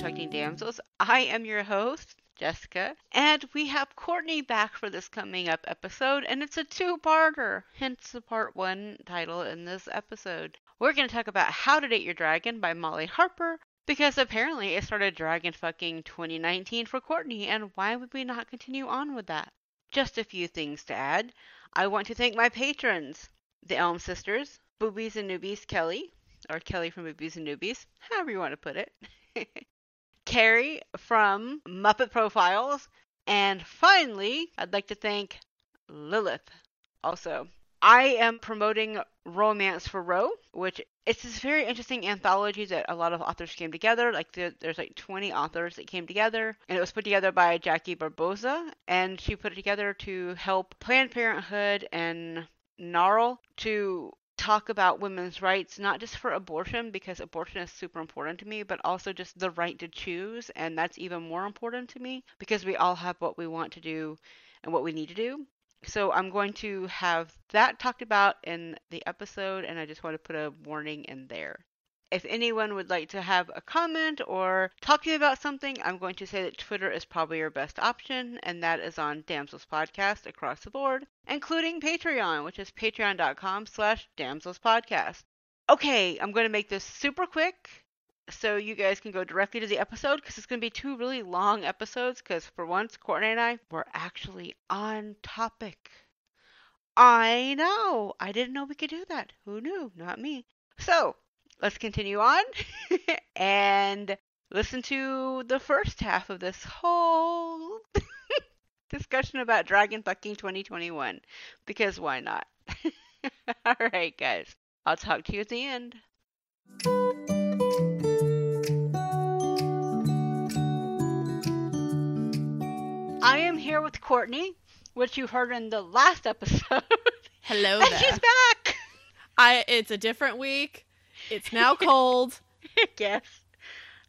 Deconstructing Damsels. I am your host, Jessica, and we have Courtney back for this coming up episode, and it's a two-parter, hence the part one title in this episode. We're going to talk about How to Date Your Dragon by Molly Harper, because apparently it started dragon fucking 2019 for Courtney, and why would we not continue on with that? Just a few things to add. I want to thank my patrons, the Elm Sisters, Boobies and Newbies Kelly, or Kelly from Boobies and Newbies, however you want to put it. Carrie from Muppet Profiles. And finally, I'd like to thank Lilith. Also, I am promoting Romance for Roe, which it's this very interesting anthology that a lot of authors came together. Like there, there's like 20 authors that came together, and it was put together by Jackie Barboza, and she put it together to help Planned Parenthood and NARAL to talk about women's rights, not just for abortion, because abortion is super important to me, but also just the right to choose. And that's even more important to me because we all have what we want to do and what we need to do. So I'm going to have that talked about in the episode, and I just want to put a warning in there. If anyone would like to have a comment or talk to me about something, I'm going to say that Twitter is probably your best option, and that is on Damsels Podcast across the board, including Patreon, which is patreon.com slash damselspodcast. Okay, I'm going to make this super quick so you guys can go directly to the episode because it's going to be two really long episodes because for once, Courtney and I were actually on topic. I know. I didn't know we could do that. Who knew? Not me. So, let's continue on and listen to the first half of this whole discussion about Dragon Fucking 2021 because why not? All right, guys. I'll talk to you at the end. I am here with Courtney, which you heard in the last episode. Hello and there. she's back. I it's a different week. It's now cold. yes.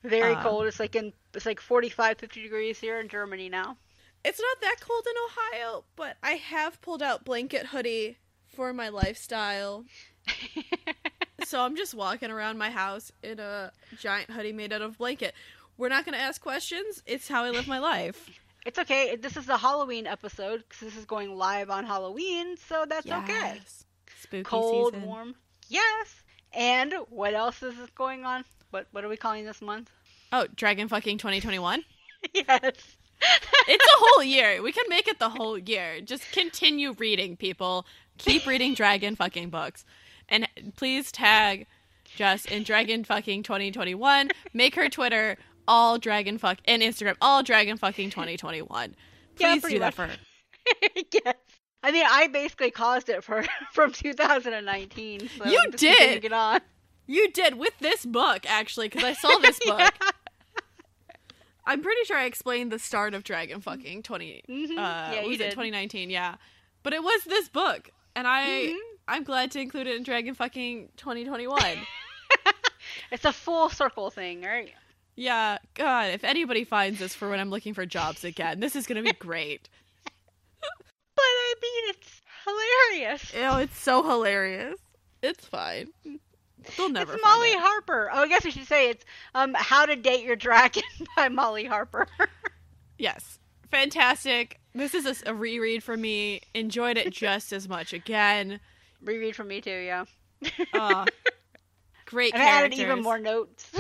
Very Um, cold. It's like in it's like 45, 50 degrees here in Germany now. it's not that cold in Ohio, but I have pulled out blanket hoodie for my lifestyle. so I'm just walking around my house in a giant hoodie made out of blanket. We're not going to ask questions. It's how I live my life. It's okay. This is the Halloween episode because this is going live on Halloween, so that's okay. Yes. Spooky Cold, season. warm. Yes. And what else is going on? What what are we calling this month? Oh, Dragon fucking 2021. yes. It's a whole year. We can make it the whole year. Just continue reading, people. Keep reading Dragon fucking books. And please tag Jess in Dragon fucking 2021. Make her Twitter all Dragon fuck and Instagram all Dragon fucking 2021. Please pretty do that for her. yes. I mean, I basically caused it for from 2019. So You did. Get on. You did with this book, actually, because I saw this book. Yeah. I'm pretty sure I explained the start of Dragon fucking 20. Mhm. Uh, yeah, you was did. it 2019? Yeah, but it was this book, and I Mhm. I'm glad to include it in Dragon fucking 2021. It's a full circle thing, right? yeah, God, if anybody finds this for when I'm looking for jobs again, this is gonna be great. Mean, it's hilarious. Oh, it's so hilarious. It's fine. They'll never. it's Molly it. Harper. Oh, I guess we should say it's um, "How to Date Your Dragon" by Molly Harper. Yes, fantastic. This is a reread for me. Enjoyed it just as much again. Reread for me too, yeah. Uh, great and I added even more notes.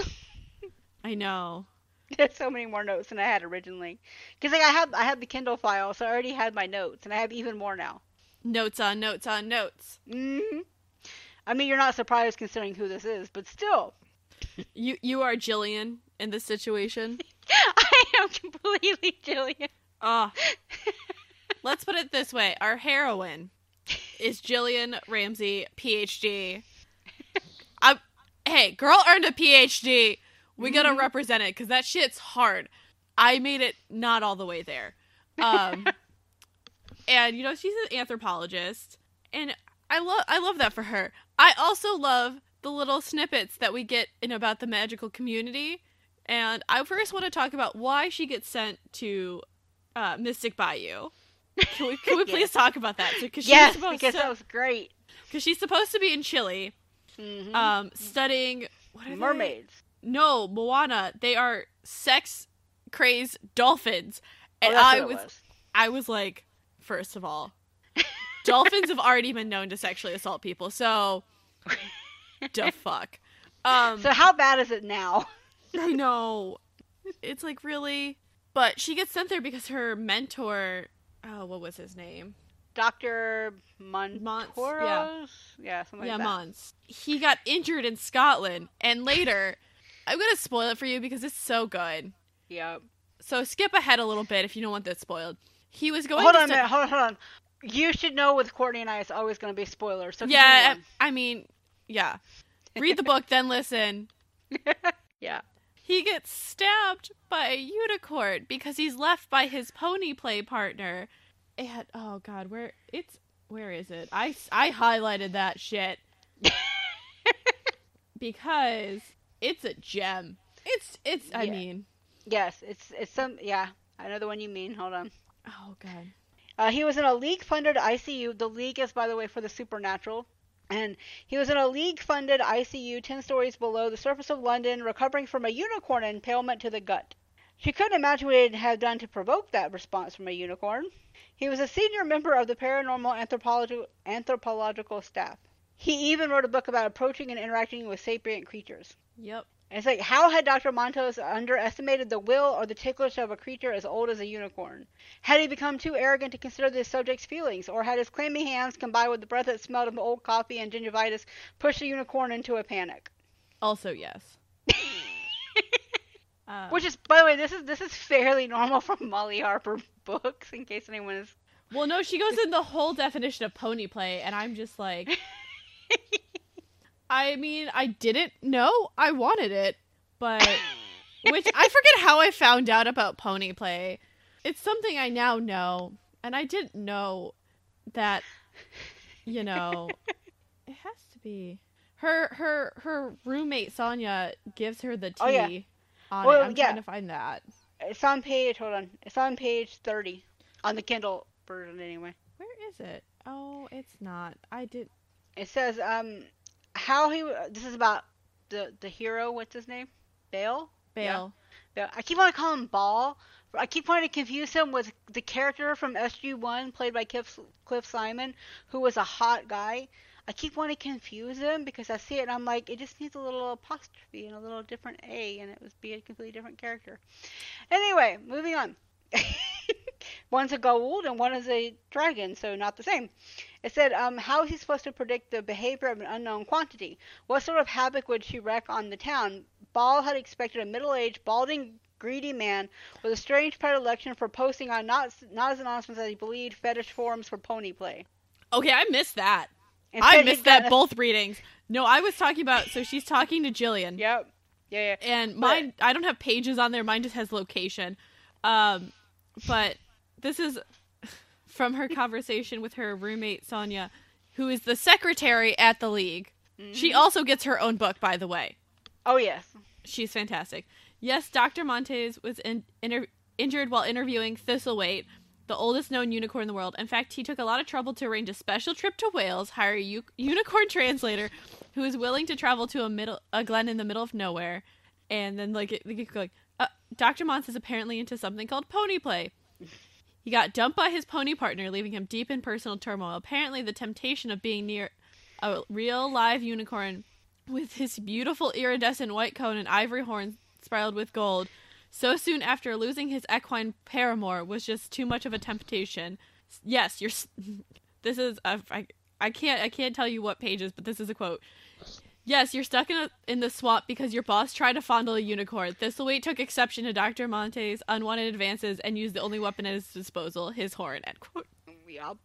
I know. There's so many more notes than I had originally. Because like I have I had the Kindle file, so I already had my notes, and I have even more now. Notes on notes on notes. hmm I mean, you're not surprised considering who this is, but still, You you are Jillian in this situation. I am completely Jillian. Ah. Let's put it this way: our heroine is Jillian Ramsey, PhD. I, hey, girl earned a PhD. We gotta Mhm. represent it because that shit's hard. I made it not all the way there. Um, and you know she's an anthropologist, and I love I love that for her. I also love the little snippets that we get in about the magical community. And I first want to talk about why she gets sent to uh, Mystic Bayou. Can we, can we please talk about that? Because Yes, she's supposed because to, that was great. because she's supposed to be in Chile, Mhm. um, studying what are they? No, Moana, they are sex crazed dolphins. And Oh, I it was I was like, first of all, dolphins have already been known to sexually assault people, so the fuck. Um So how bad is it now? I know. It's like really but she gets sent there because her mentor oh, what was his name? Doctor Montoros? yeah. something yeah, like that. Mons. He got injured in Scotland and later I'm gonna spoil it for you because it's so good. Yep. So skip ahead a little bit if you don't want that spoiled. He was going Hold to on a stu- minute. Hold on. Hold on. You should know with Courtney and I, it's always going to be spoilers. So Yeah, I mean, yeah. Read the book, then listen. yeah. He gets stabbed by a unicorn because he's left by his pony play partner. And oh god, where it's where is it? I I highlighted that shit because it's a gem. It's it's I Yeah. mean, Yes, it's it's some. Yeah, I know the one you mean. Hold on. oh god. Uh, he was in a league-funded ICU. The league is, by the way, for the supernatural. And he was in a league-funded ICU 10 stories below the surface of London, recovering from a unicorn impalement to the gut. She couldn't imagine what he'd have done to provoke that response from a unicorn. He was a senior member of the paranormal anthropological, anthropological staff. He even wrote a book about approaching and interacting with sapient creatures. Yep. And it's like, how had Dr. Montos underestimated the will or the ticklish of a creature as old as a unicorn? Had he become too arrogant to consider the subject's feelings, or had his clammy hands combined with the breath that smelled of old coffee and gingivitis pushed the unicorn into a panic? Also, yes. Uh, Which is, by the way, this is this is fairly normal from Molly Harper books. In case anyone is, well, no, she goes in the whole definition of pony play, and I'm just like, I mean, I didn't know I wanted it, but which I forget how I found out about pony play. It's something I now know, and I didn't know that. You know, it has to be her. Her her roommate Sonia gives her the tea Oh, yeah. on Well, it. I'm yeah. trying to find that. it's on page. Hold on, it's on page thirty on the Kindle version anyway. Where is it? Oh, it's not. I did. It says um how he this is about the the hero. What's his name? Bael. Yeah. Bael. Yeah, I keep wanting to call him Ba'al. I keep wanting to confuse him with the character from SG1 played by Cliff, Cliff Simon, who was a hot guy. I keep wanting to confuse him because I see it and I'm like, it just needs a little apostrophe and a little different A and it would be a completely different character. Anyway, moving on. One's a gold and one is a dragon, so not the same. It said, um, how is he supposed to predict the behavior of an unknown quantity? What sort of havoc would she wreak on the town? Ball had expected a middle-aged, balding, greedy man with a strange predilection for posting on not not as announcements as he believed fetish forums for pony play. Okay, I missed that. Instead, I missed that a- both readings. No, I was talking about. So she's talking to Jillian. Yep. Yeah, yeah. And mine, I don't have pages on there. Mine just has location. Um, but this is from her conversation with her roommate Sonia, who is the secretary at the league. She Mhm. also gets her own book, by the way. Oh yes. She's fantastic. Yes, Dr. Montes was in, inter- injured while interviewing Thistlewaite, the oldest known unicorn in the world. In fact, he took a lot of trouble to arrange a special trip to Wales, hire a u- unicorn translator who is willing to travel to a middle a glen in the middle of nowhere, and then like it, like, like uh, Dr. Montes is apparently into something called pony play. He got dumped by his pony partner, leaving him deep in personal turmoil. Apparently, the temptation of being near a real live unicorn with his beautiful iridescent white coat and ivory horns spiraled with gold, so soon after losing his equine paramour was just too much of a temptation. Yes, you're. This is a, I, I can't I can't tell you what pages, but this is a quote. Yes, you're stuck in a, in the swamp because your boss tried to fondle a unicorn. Thistleweight took exception to Dr. Monte's unwanted advances and used the only weapon at his disposal, his horn. End quote. Yup.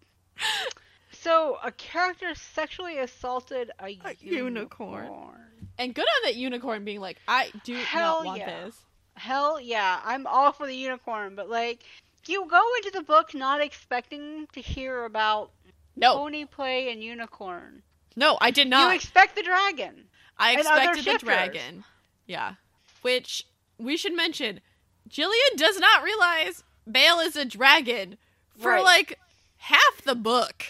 So a character sexually assaulted a, A unicorn. unicorn. And good on that unicorn being like, I do Hell not want yeah. this. Hell yeah, I'm all for the unicorn, but like, you go into the book not expecting to hear about No, pony play and unicorn. No, I did not. You expect the dragon. I expected the dragon. Yeah. Which we should mention. Jillian does not realize Bael is a dragon for Right. like half the book.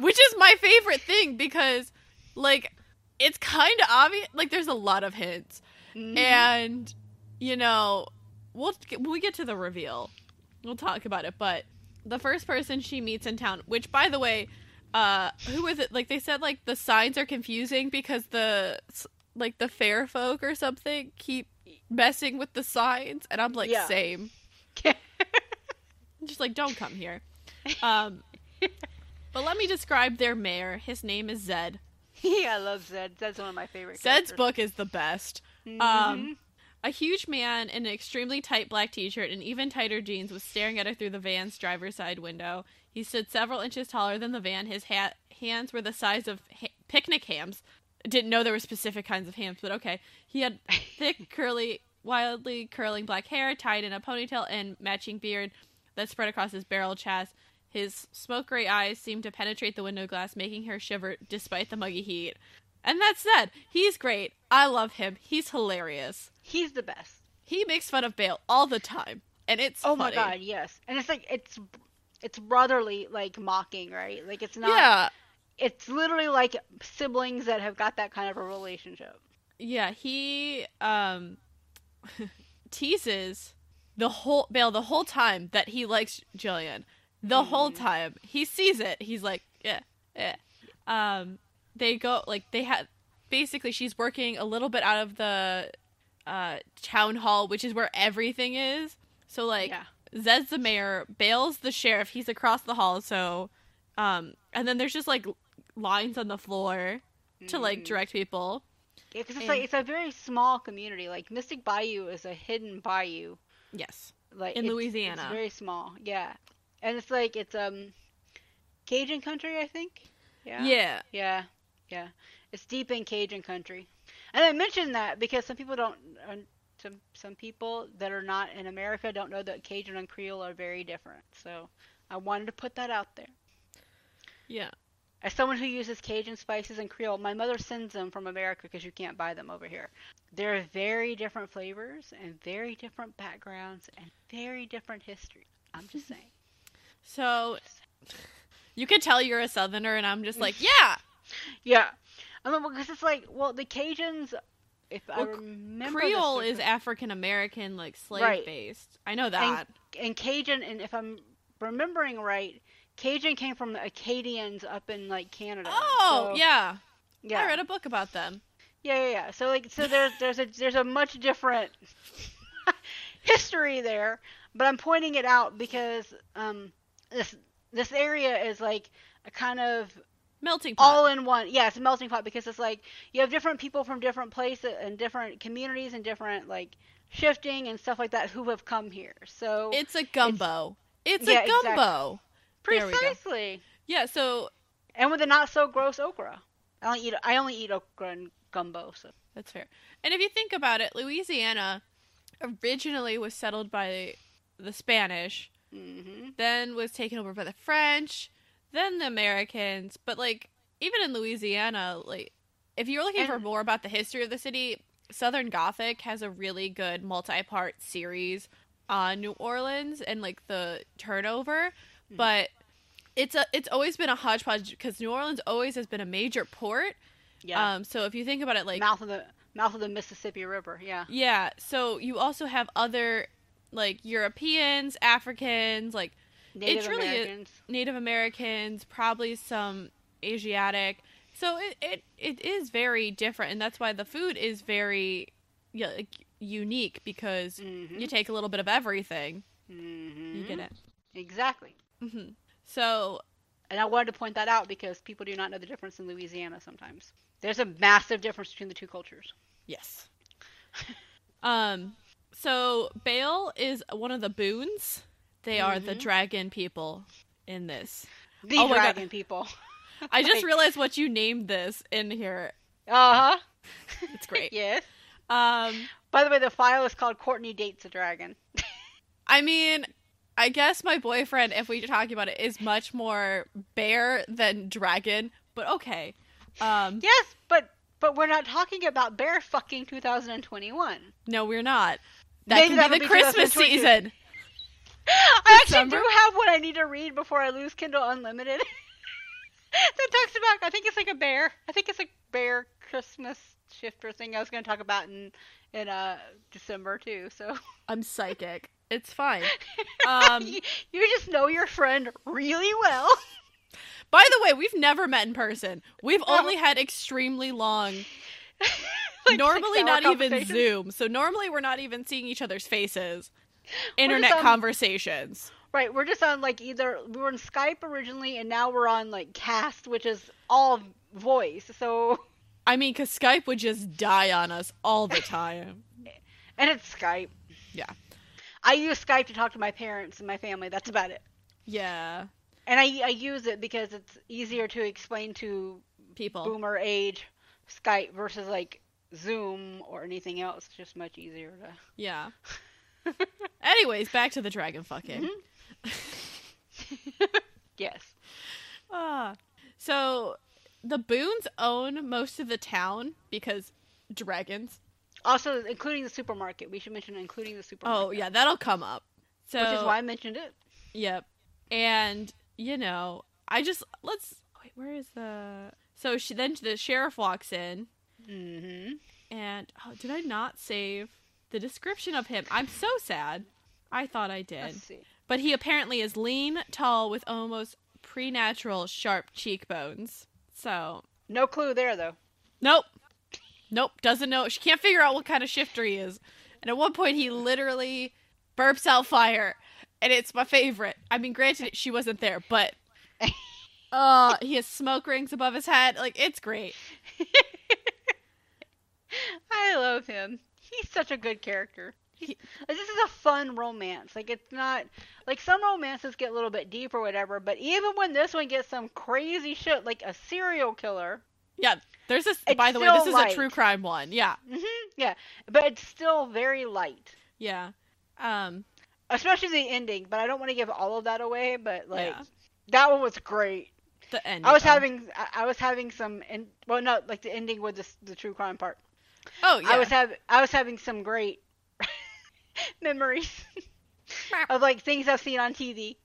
which is my favorite thing because like it's kind of obvious like there's a lot of hints. Mhm. and you know we'll when we get to the reveal we'll talk about it but the first person she meets in town which by the way uh was it like they said like the signs are confusing because the like the fair folk or something keep messing with the signs and i'm like Yeah. same just like don't come here um but let me describe their mayor his name is zed yeah, I love Zed. Zed's one of my favorite. zed's characters. book is the best Mhm. Um, a huge man in an extremely tight black t-shirt and even tighter jeans was staring at her through the van's driver's side window. He stood several inches taller than the van. His ha- hands were the size of ha- picnic hams. Didn't know there were specific kinds of hams, but okay. He had thick, curly, wildly curling black hair tied in a ponytail and matching beard that spread across his barrel chest. His smoke gray eyes seemed to penetrate the window glass, making her shiver despite the muggy heat. And that said, he's great. I love him. He's hilarious. He's the best. He makes fun of Bael all the time, and it's Oh funny. my god, yes. And it's like it's it's brotherly, like mocking, right? Like it's not. Yeah, It's literally like siblings that have got that kind of a relationship. yeah. He um teases the whole Bael the whole time that he likes Jillian. The whole Mhm. time he sees it, he's like, yeah, yeah. Um, they go like they had basically she's working a little bit out of the uh town hall, which is where everything is. So like yeah. Zed's the mayor, Bael's the sheriff. He's across the hall, so um, and then there's just like lines on the floor to like Mhm. direct people. Yeah, 'cause it's and- like it's a very small community. Like Mystic Bayou is a hidden bayou. Yes, Like In it's- Louisiana. It's very small. Yeah. And it's like it's um Cajun country, I think. Yeah. yeah, Yeah, yeah. It's deep in Cajun country, and I mention that because some people don't. Some some people that are not in America don't know that Cajun and Creole are very different. So I wanted to put that out there. yeah. As someone who uses Cajun spices and Creole, my mother sends them from America because you can't buy them over here. They're very different flavors and very different backgrounds and very different history. I'm just saying. So you could tell you're a Southerner, and I'm just like, yeah. Yeah, I mean because it's like well the Cajuns. If I remember, Creole is African American, like slave Right. based. I know that. and Cajun, and if I'm remembering right, Cajun came from the Acadians up in like Canada. oh So, yeah. yeah, I read a book about them. yeah, yeah, yeah. So like, so there's there's a there's a much different history there, but I'm pointing it out because um this this area is like a kind of Melting pot. all in one. Yeah, it's a melting pot because it's like you have different people from different places and different communities and different like shifting and stuff like that who have come here. So it's a gumbo. It's, Yeah, a gumbo. go. precisely. Yeah. So And with the not so gross okra. I only eat I only eat okra and gumbo. So That's fair. And if you think about it, Louisiana originally was settled by the Spanish, hmm then was taken over by the French, then the Americans. But like even in Louisiana, like if you're looking for more about the history of the city, Southern Gothic has a really good multi-part series on New Orleans and like the turnover, Mhm. but it's a it's always been a hodgepodge because New Orleans always has been a major port. yeah, Um, so if you think about it, like mouth of the mouth of the Mississippi River. Yeah, Yeah, so you also have other like Europeans, Africans, like Native really a- Americans. Native Americans, probably some Asiatic. So it it, it is very different and that's why the food is very yeah, like, unique because hmm you take a little bit of everything. hmm You get it. exactly. hmm So And I wanted to point that out because people do not know the difference in Louisiana sometimes. There's a massive difference between the two cultures. yes. um so Bael is one of the boons. They are the Mhm. dragon people in this. The Oh dragon people. I just Like- realized what you named this in here. Uh huh. It's great. yes. Um, By the way, the file is called Courtney Dates a Dragon. I mean, I guess my boyfriend, if we are talking about it, is much more bear than dragon. But okay. Um, Yes, but but we're not talking about bear fucking 2021. no, we're not. That Maybe can be the be Christmas season. I actually do have what I need to read before I lose Kindle Unlimited. that talks about I think it's like a bear. I think it's a bear Christmas shifter thing I was going to talk about in in uh December too. So I'm psychic. It's fine. Um, you, you just know your friend really well. by the way, we've never met in person. We've only had extremely long, Like, normally not even. Zoom. So normally we're not even seeing each other's faces. Internet on- conversations. Right, we're just on like either we were on Skype originally, and now we're on like Cast, which is all voice. So I mean, because Skype would just die on us all the time. and it's Skype. Yeah. I use Skype to talk to my parents and my family. That's about it. Yeah. And I I use it because it's easier to explain to People. boomer age Skype versus like Zoom or anything else. It's just much easier to. Yeah. Anyways, back to the dragon fucking. Mhm. yes. Ah. So the Boones own most of the town because dragons. Also, including the supermarket. We should mention including the supermarket. Oh yeah, that'll come up. So Which is why I mentioned it. Yep. And you know, I just let's wait. Where is the? So she then the sheriff walks in, Mm-hmm. and oh, did I not save the description of him? I'm so sad. I thought I did, but he apparently is lean, tall, with almost preternatural sharp cheekbones. So No clue there though. Nope. Nope. Doesn't know. She can't figure out what kind of shifter he is. And at one point, he literally burps out fire. And it's my favorite. I mean, granted, she wasn't there, but. Uh, he has smoke rings above his head. Like, it's great. I love him. He's such a good character. He- this is a fun romance. Like it's not like some romances get a little bit deep or whatever, but even when this one gets some crazy shit like a serial killer, Yeah, there's this. By the way, this still is light. a true crime one. Yeah, hmm yeah, but it's still very light. yeah. Um, Especially the ending, but I don't want to give all of that away. But like Yeah. that one was great. the end. I was having, I, I was having some, and well, no, like the ending with the the true crime part. Oh yeah. I was having I was having some great memories of like things I've seen on TV.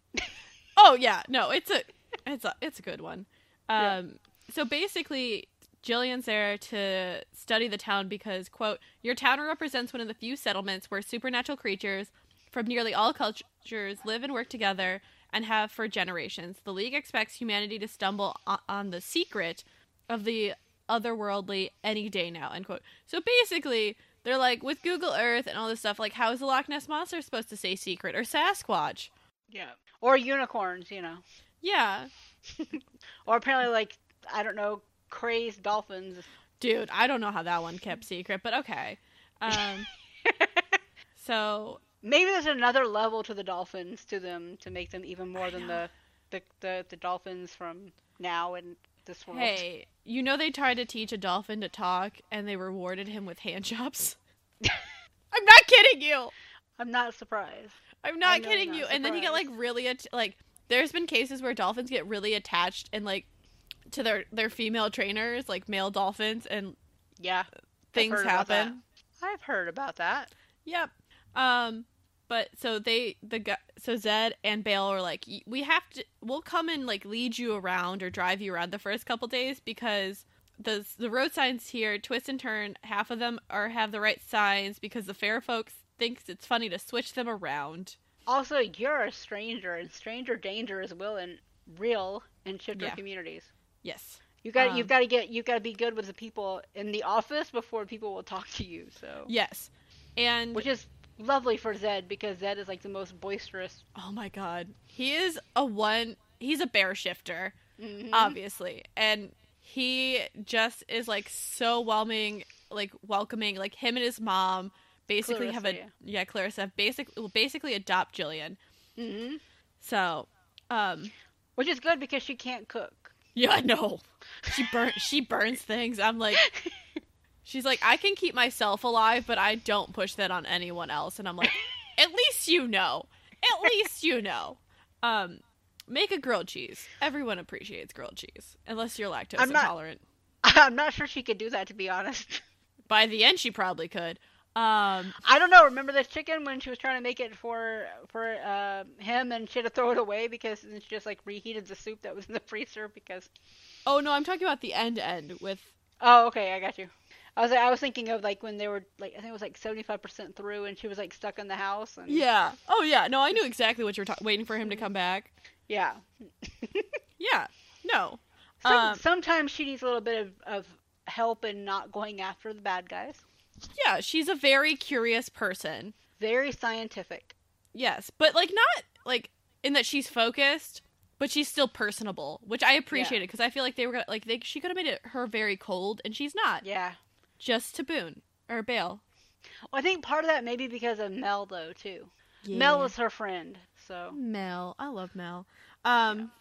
Oh yeah, no, it's a it's a it's a good one. Um Yeah. so basically Jillian's there to study the town because quote, your town represents one of the few settlements where supernatural creatures from nearly all cultures live and work together and have for generations. The league expects humanity to stumble on, on the secret of the otherworldly any day now, end quote. So basically, they're like with Google Earth and all this stuff, like how is the Loch Ness monster supposed to say secret or Sasquatch? Yeah. Or unicorns, you know. Yeah, Or apparently like I don't know, crazed dolphins. Dude, I don't know how that one kept secret, but okay. Um, so Maybe there's another level to the dolphins to them to make them even more I than the, the the the dolphins from now and this world. hey, you know they tried to teach a dolphin to talk, and they rewarded him with hand jobs. I'm not kidding you. I'm not surprised. I'm not kidding not you. And then he got like really at- like. There's been cases where dolphins get really attached and like to their their female trainers, like male dolphins, and Yeah. things that. happen. I've heard about that. Yep. Um, but so they the guy so Zed and Bael were like, we have to. We'll come and like lead you around or drive you around the first couple days because the the road signs here twist and turn. Half of them are have the right signs because the fair folks thinks it's funny to switch them around. Also, you're a stranger, and stranger danger is will and real in shifter Yeah. communities. Yes. You got Um, you've got to get you've got to be good with the people in the office before people will talk to you. So, Yes. And which is lovely for Zed because Zed is like the most boisterous. oh my god, he is a one. He's a bear shifter. Mhm. obviously and he just is like so welcoming, like welcoming like him and his mom basically have a Clarissa, yeah clarissa have basic will basically adopt jillian Mhm. so um Which is good because she can't cook. yeah i know she burn she burns things i'm like she's like i can keep myself alive but i don't push that on anyone else and i'm like at least you know at least you know um make a grilled cheese everyone appreciates grilled cheese unless you're lactose I'm not- intolerant I'm not sure she could do that to be honest. By the end, she probably could. Um, I don't know. Remember the chicken when she was trying to make it for for uh, him and she had to throw it away because then she just like reheated the soup that was in the freezer because oh no, I'm talking about the end end with Oh, okay, I got you. I was I was thinking of like when they were like I think it was like seventy five percent through and she was like stuck in the house and Yeah. Oh yeah. No, I knew exactly what you were ta- waiting for him to come back. yeah. Yeah. No. Some, Um, sometimes she needs a little bit of, of help in not going after the bad guys. Yeah, she's a very curious person. Very scientific. Yes, but like not like in that she's focused, but she's still personable, which I appreciated because I feel like they were gonna like they she could have made it her very cold, and she's not. Yeah. Just to Boone or Bael. Well, I think part of that maybe because of Mel though too. Mel was her friend, so Mel. I love Mel. Um,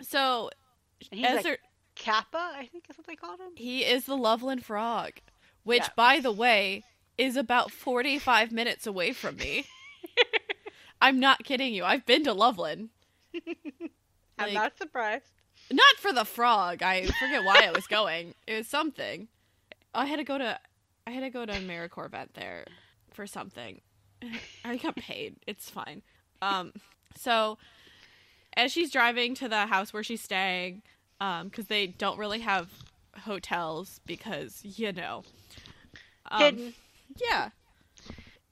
so and he's as like Kappa, I think is what they called him. he is the Loveland Frog, which, Yeah. by the way, is about forty-five minutes away from me. I'm not kidding you. I've been to Loveland. I'm not surprised. Not for the frog. I forget why I was going. It was something. I had to go to I had to go to AmeriCorps event there for something. I got paid. It's fine. Um so as she's driving to the house where she's staying, um, because they don't really have hotels because, you know. Um, Hidden. Yeah.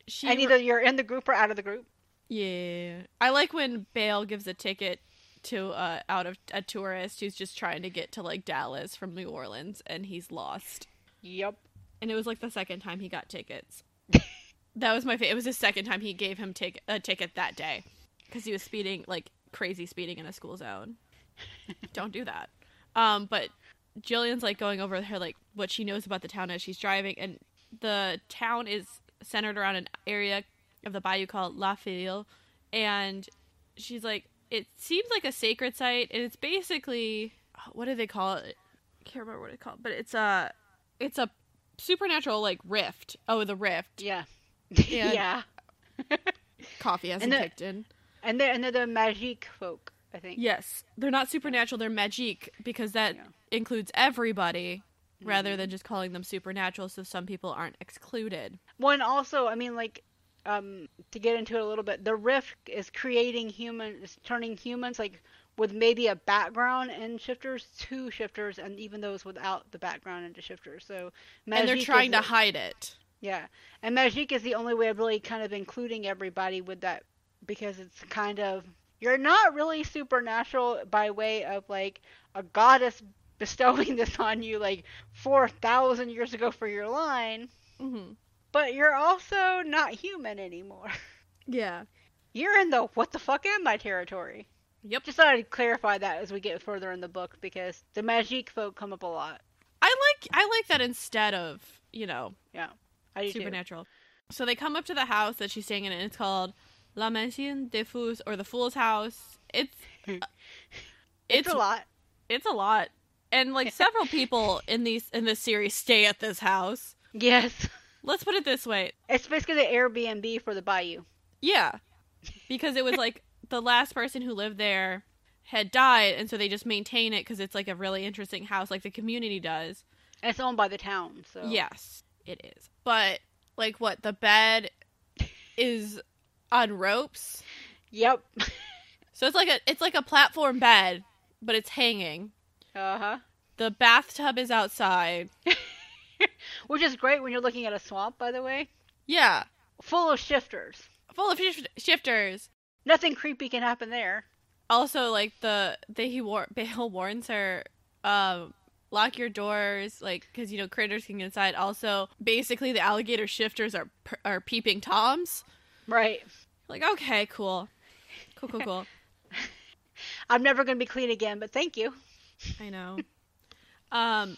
She and either you're in the group or out of the group. yeah. I like when Bael gives a ticket to uh out of a tourist who's just trying to get to like Dallas from New Orleans and he's lost. Yep. And it was like the second time he got tickets. that was my favorite. It was the second time he gave him tic- a ticket that day cuz he was speeding like crazy speeding in a school zone. Don't do that. Um but Jillian's like going over her like what she knows about the town as she's driving and the town is centered around an area of the bayou called La Fille and she's like it seems like a sacred site and it's basically what do they call it? I can't remember what it's called, but it's a it's a supernatural like rift. Oh, the rift. Yeah. Yeah. yeah. Coffee hasn't And the- kicked in. And they're and they're the magic folk, I think. Yes, they're not supernatural. They're magic because that Yeah. includes everybody rather than just calling them supernatural. So some people aren't excluded. One also, I mean, like, um, to get into it a little bit, the rift is creating human, is turning humans like with maybe a background in shifters to shifters, and even those without the background into shifters. So, and they're trying to the- hide it. Yeah, and Magic is the only way of really kind of including everybody with that because it's kind of you're not really supernatural by way of like a goddess bestowing this on you like four thousand years ago for your line, hmm but you're also not human anymore. Yeah. You're in the what the fuck am I territory. Yep. Just thought I'd clarify that as we get further in the book because the Magic folk come up a lot. I like I like that instead of you know Yeah, do too. supernatural. So they come up to the house that she's staying in, and it's called La Mansion des Fous or the Fool's House. It's uh, It's, a lot. It's a lot, and like several people in these in this series stay at this house. Yes, Let's put it this way, it's basically the Airbnb for the Bayou. yeah, because it was like the last person who lived there had died, and so they just maintain it because it's like a really interesting house, like the community does. And it's owned by the town, so Yes, it is. But like what the bed is on ropes. Yep. So it's like a it's like a platform bed, but it's hanging. Uh huh. The bathtub is outside. Which is great when you're looking at a swamp, by the way. Yeah, Full of shifters. full of shif- shifters. Nothing creepy can happen there. Also, like the the he war- Bael warns her, um, lock your doors, like because you know critters can get inside. Also, basically the alligator shifters are are peeping toms. Right. Like okay, cool, cool, cool, cool. I'm never going to be clean again, but thank you. I know. Um,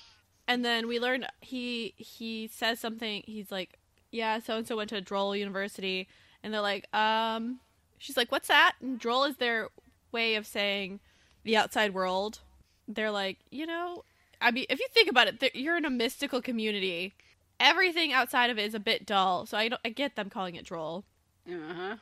and then we learn he he says something. He's like, "Yeah, so and so went to Droll University," and they're like, "Um," she's like, "What's that?" And Droll is their way of saying the outside world. They're like, you know, I mean, if you think about it, you're in a mystical community. Everything outside of it is a bit dull, so I don't. I get them calling it Droll. Uh huh.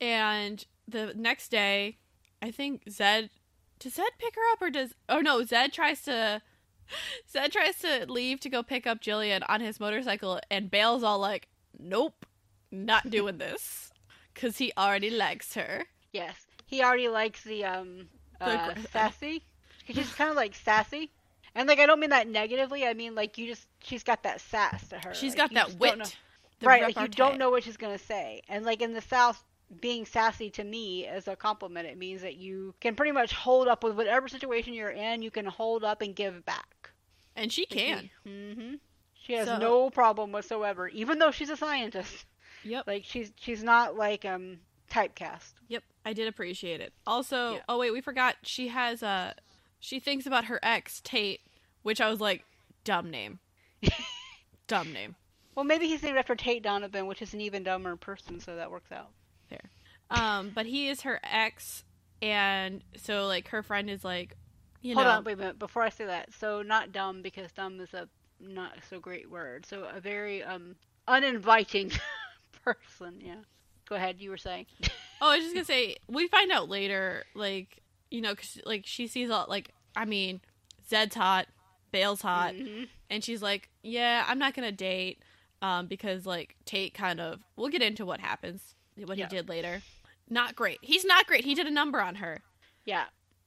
And the next day, I think Zed does Zed pick her up or does oh no, Zed tries to Zed tries to leave to go pick up Jillian on his motorcycle and Bael's all like, Nope, not doing this. Cause he already likes her. Yes. He already likes the, um, uh, gr- sassy. 'Cause She's kind of like sassy. And like I don't mean that negatively. I mean like you just she's got that sass to her. She's Like, got that wit. right, like you don't know what she's gonna say. And like in the South, being sassy to me as a compliment, it means that you can pretty much hold up with whatever situation you're in. You can hold up and give back. And she can. Mm-hmm. She has So- no problem whatsoever, even though she's a scientist. Yep. Like she's she's not like um typecast. Yep, I did appreciate it. Also, Yeah. oh wait, we forgot she has a she thinks about her ex Tate, which I was like, dumb name. dumb name. Well, maybe he's named after Tate Donovan, which is an even dumber person, so that works out. There. Um, but he is her ex, and so like her friend is like, you Hold know, on, wait a minute. Before I say that, so not dumb because dumb is a not so great word. So a very um uninviting person. Yeah. Go ahead. You were saying. Oh, I was just gonna say we find out later, like you know, cause, like she sees all like I mean, Zed's hot, Bael's hot, Mhm. and she's like, yeah, I'm not gonna date, um, because like Tate kind of. We'll get into what happens, what Yeah. he did later. Not great. He's not great. He did a number on her, Yeah.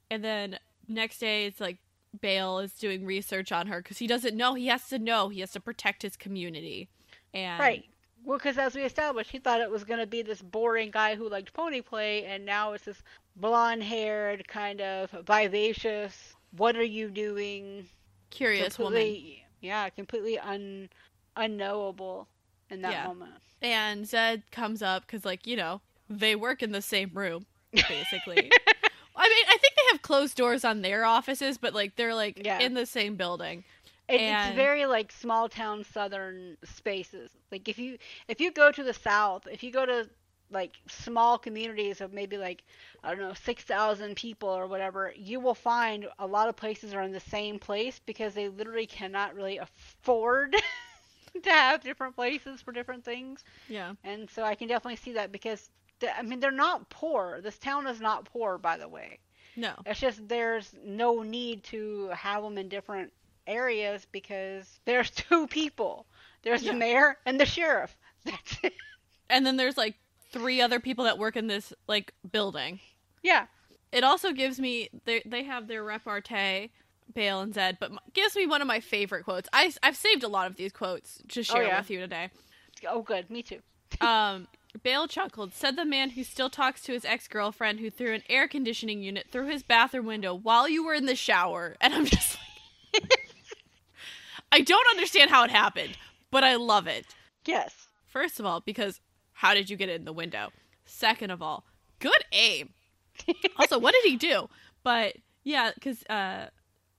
and then next day it's like Bael is doing research on her because he doesn't know. He has to know. He has to protect his community, and Right. Well, because as we established, he thought it was going to be this boring guy who liked pony play, and now it's this blonde-haired, kind of vivacious. What are you doing? curious woman. completely, Yeah, completely un unknowable in that Yeah. moment. And Zed comes up because, like, you know, they work in the same room, basically. I mean, I think they have closed doors on their offices, but like they're like Yeah. in the same building. It, And- It's very like small town southern spaces. Like if you if you go to the south, if you go to like small communities of maybe like I don't know six thousand people or whatever, you will find a lot of places are in the same place because they literally cannot really afford to have different places for different things. Yeah. And so I can definitely see that because I mean they're not poor. This town is not poor, by the way. No. It's just there's no need to have them in different areas because there's two people. There's Yeah. the mayor and the sheriff. That's it. And then there's like three other people that work in this like building. Yeah. It also gives me they they have their repartee, Bael and Zed, but gives me one of my favorite quotes. I I've saved a lot of these quotes to share yeah? with you today. Oh, good. Me too. Um, Bale chuckled, said the man who still talks to his ex girlfriend who threw an air conditioning unit through his bathroom window while you were in the shower. And I'm just I don't understand how it happened, but I love it. Yes. First of all, because how did you get it in the window? Second of all, good aim. also, what did he do? But yeah, because uh,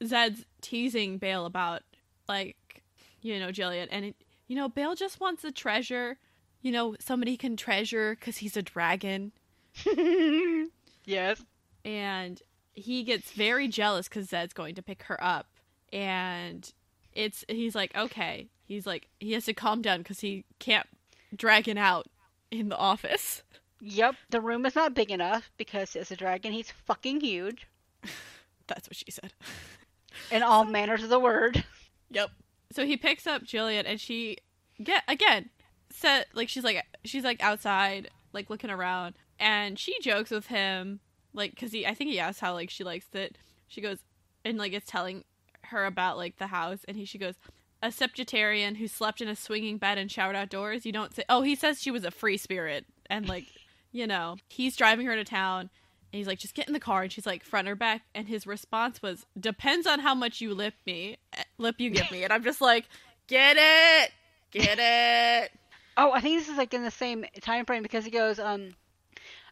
Zed's teasing Bael about like, you know, Jillian, and it, you know, Bael just wants a treasure. You know, somebody can treasure because he's a dragon, yes. and he gets very jealous because Zed's going to pick her up, and it's he's like, okay, he's like he has to calm down because he can't drag dragon out in the office. Yep. The room is not big enough because as a dragon, he's fucking huge That's what she said. in all manners of the word. Yep. So he picks up Jillian and she get again said like she's like she's like outside like looking around and she jokes with him like cuz he I think he asked how like she likes it. She goes and like it's telling her about like the house and he she goes a septuagenarian who slept in a swinging bed and showered outdoors. You don't say Oh, he says she was a free spirit and like you know, he's driving her to town and he's like, just get in the car. And she's like, front or back. And his response was, depends on how much you lip me, eh, lip you give me. And I'm just like, get it, get it. Oh, I think this is like in the same time frame because he goes, um,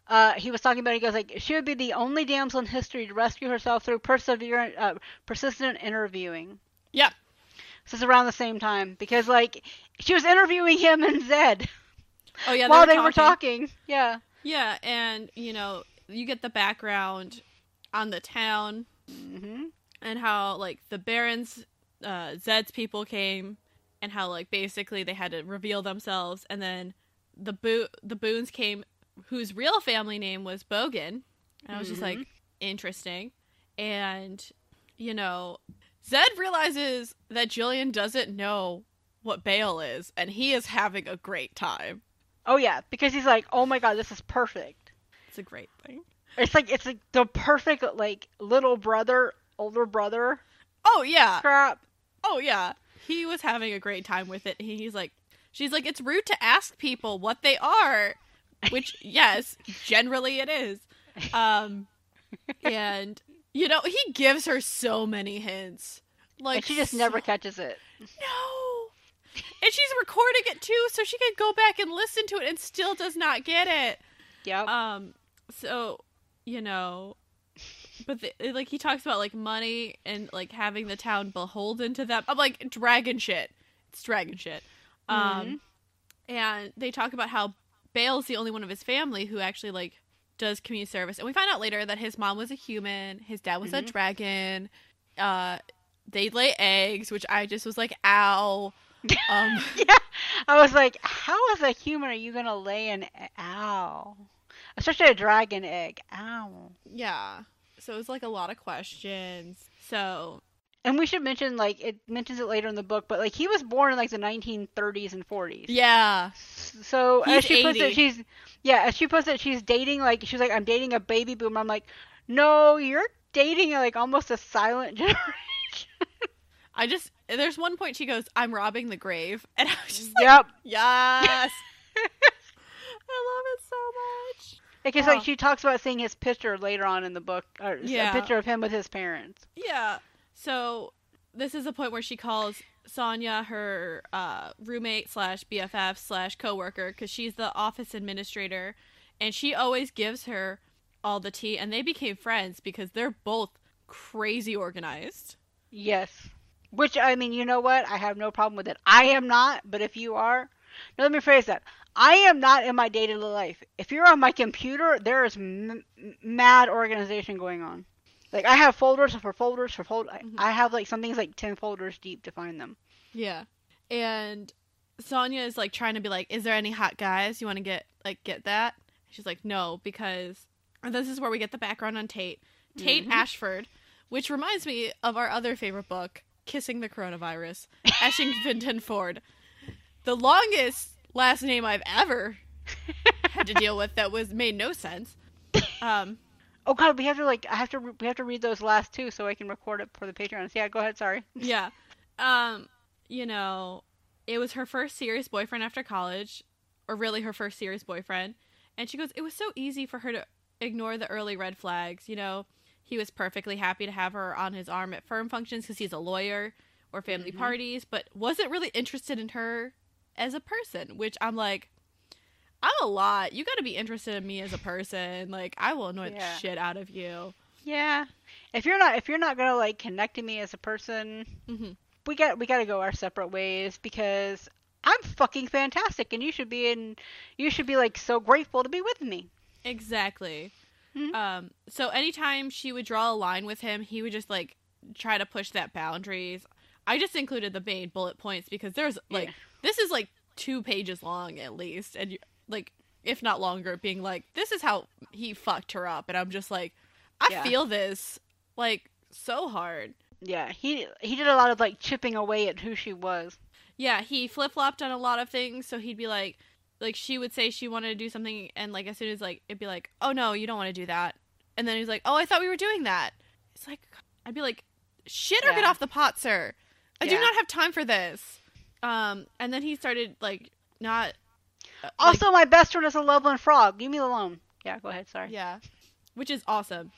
uh, he was talking about. He goes like, she would be the only damsel in history to rescue herself through perseverant, uh, persistent interviewing. Yep. This is around the same time because like she was interviewing him and Zed Oh yeah. while were they were talking. Yeah. Yeah, and you know, you get the background on the town hmm and how like the barons, uh, Zed's people came, and how like basically they had to reveal themselves, and then the Bo- the Boones came, whose real family name was Bogan, and I was just like, mm-hmm. interesting, and you know, Zed realizes that Jillian doesn't know what Bael is, and he is having a great time. Oh yeah, because he's like, oh my god, this is perfect. It's a great thing. It's like it's like the perfect like little brother, older brother. Oh yeah. crap. Oh yeah. He was having a great time with it. He's like she's like it's rude to ask people what they are, which yes, generally it is. Um and you know, he gives her so many hints. Like and she just so- never catches it. No. And she's recording it too so she can go back and listen to it and still does not get it. Yep. Um, so you know, but the, like he talks about like money and like having the town beholden to them. I'm like dragon shit. It's dragon shit. Um, and they talk about how Bael's the only one of his family who actually like does community service, and we find out later that his mom was a human, his dad was a Mhm. dragon. Uh, they lay eggs, which I just was like, ow. Um, yeah. I was like, how as a human are you gonna lay an ow? Especially a dragon egg. Ow. yeah. So it was like a lot of questions. So And we should mention like it mentions it later in the book, but like he was born in like the 1930s and 40s. yeah, So He's as she puts it, she's yeah. As she puts it, she's dating like she's like I'm dating a baby boomer. I'm like, no, you're dating like almost a silent generation. I just there's one point she goes, "I'm robbing the grave," and I was just like, yep. "Yes, I love it so much." Because Oh. like she talks about seeing his picture later on in the book, or Yeah. a picture of him with his parents. Yeah. So this is a point where she calls Sonia her uh, roommate slash BFF slash coworker because she's the office administrator, and she always gives her all the tea, and they became friends because they're both crazy organized. Yes. Which I mean, you know what? I have no problem with it. I am not, but if you are, no, let me phrase that. I am not in my day-to-day life. If you're on my computer, there is m- mad organization going on. Like I have folders for folders for fold. I- Mhm. I have like something's like ten folders deep to find them. Yeah. And Sonia is like trying to be like, "Is there any hot guys you want to get like get that?" She's like, "No," because this is where we get the background on Tate. Tate Mhm. Ashford, which reminds me of our other favorite book, Kissing the Coronavirus, Ashington Ford. The longest last name I've ever had to deal with that was made no sense. Um, Oh God, we have to like I have to re- we have to read those last two so I can record it for the Patreon. Yeah, go ahead. Sorry. yeah. Um, you know, it was her first serious boyfriend after college, or really her first serious boyfriend. And she goes, it was so easy for her to ignore the early red flags. You know, he was perfectly happy to have her on his arm at firm functions because he's a lawyer or family Mhm. parties, but wasn't really interested in her as a person, which I'm like, I'm a lot. You got to be interested in me as a person. Like, I will annoy Yeah. the shit out of you. Yeah. If you're not if you're not gonna like connect to me as a person, hmm we got we got to go our separate ways because I'm fucking fantastic and you should be in you should be like so grateful to be with me. Exactly. Mhm. Um, so anytime she would draw a line with him, he would just like try to push that boundaries. I just included the main bullet points because there's like Yeah. this is like two pages long at least, and you, like if not longer, being like this is how he fucked her up, and I'm just like, I Yeah. feel this like so hard. Yeah, he he did a lot of like chipping away at who she was. Yeah, he flip flopped on a lot of things, so he'd be like, like she would say she wanted to do something, and like as soon as like it'd be like, oh no, you don't want to do that, and then he's like, oh, I thought we were doing that. It's like I'd be like, shit or get off the pot, sir. I do not have time for this. Um, and then he started like not. Uh, like- Also, my best friend is a Loveland frog. Leave me alone. Yeah, go ahead. Sorry. yeah, which is awesome.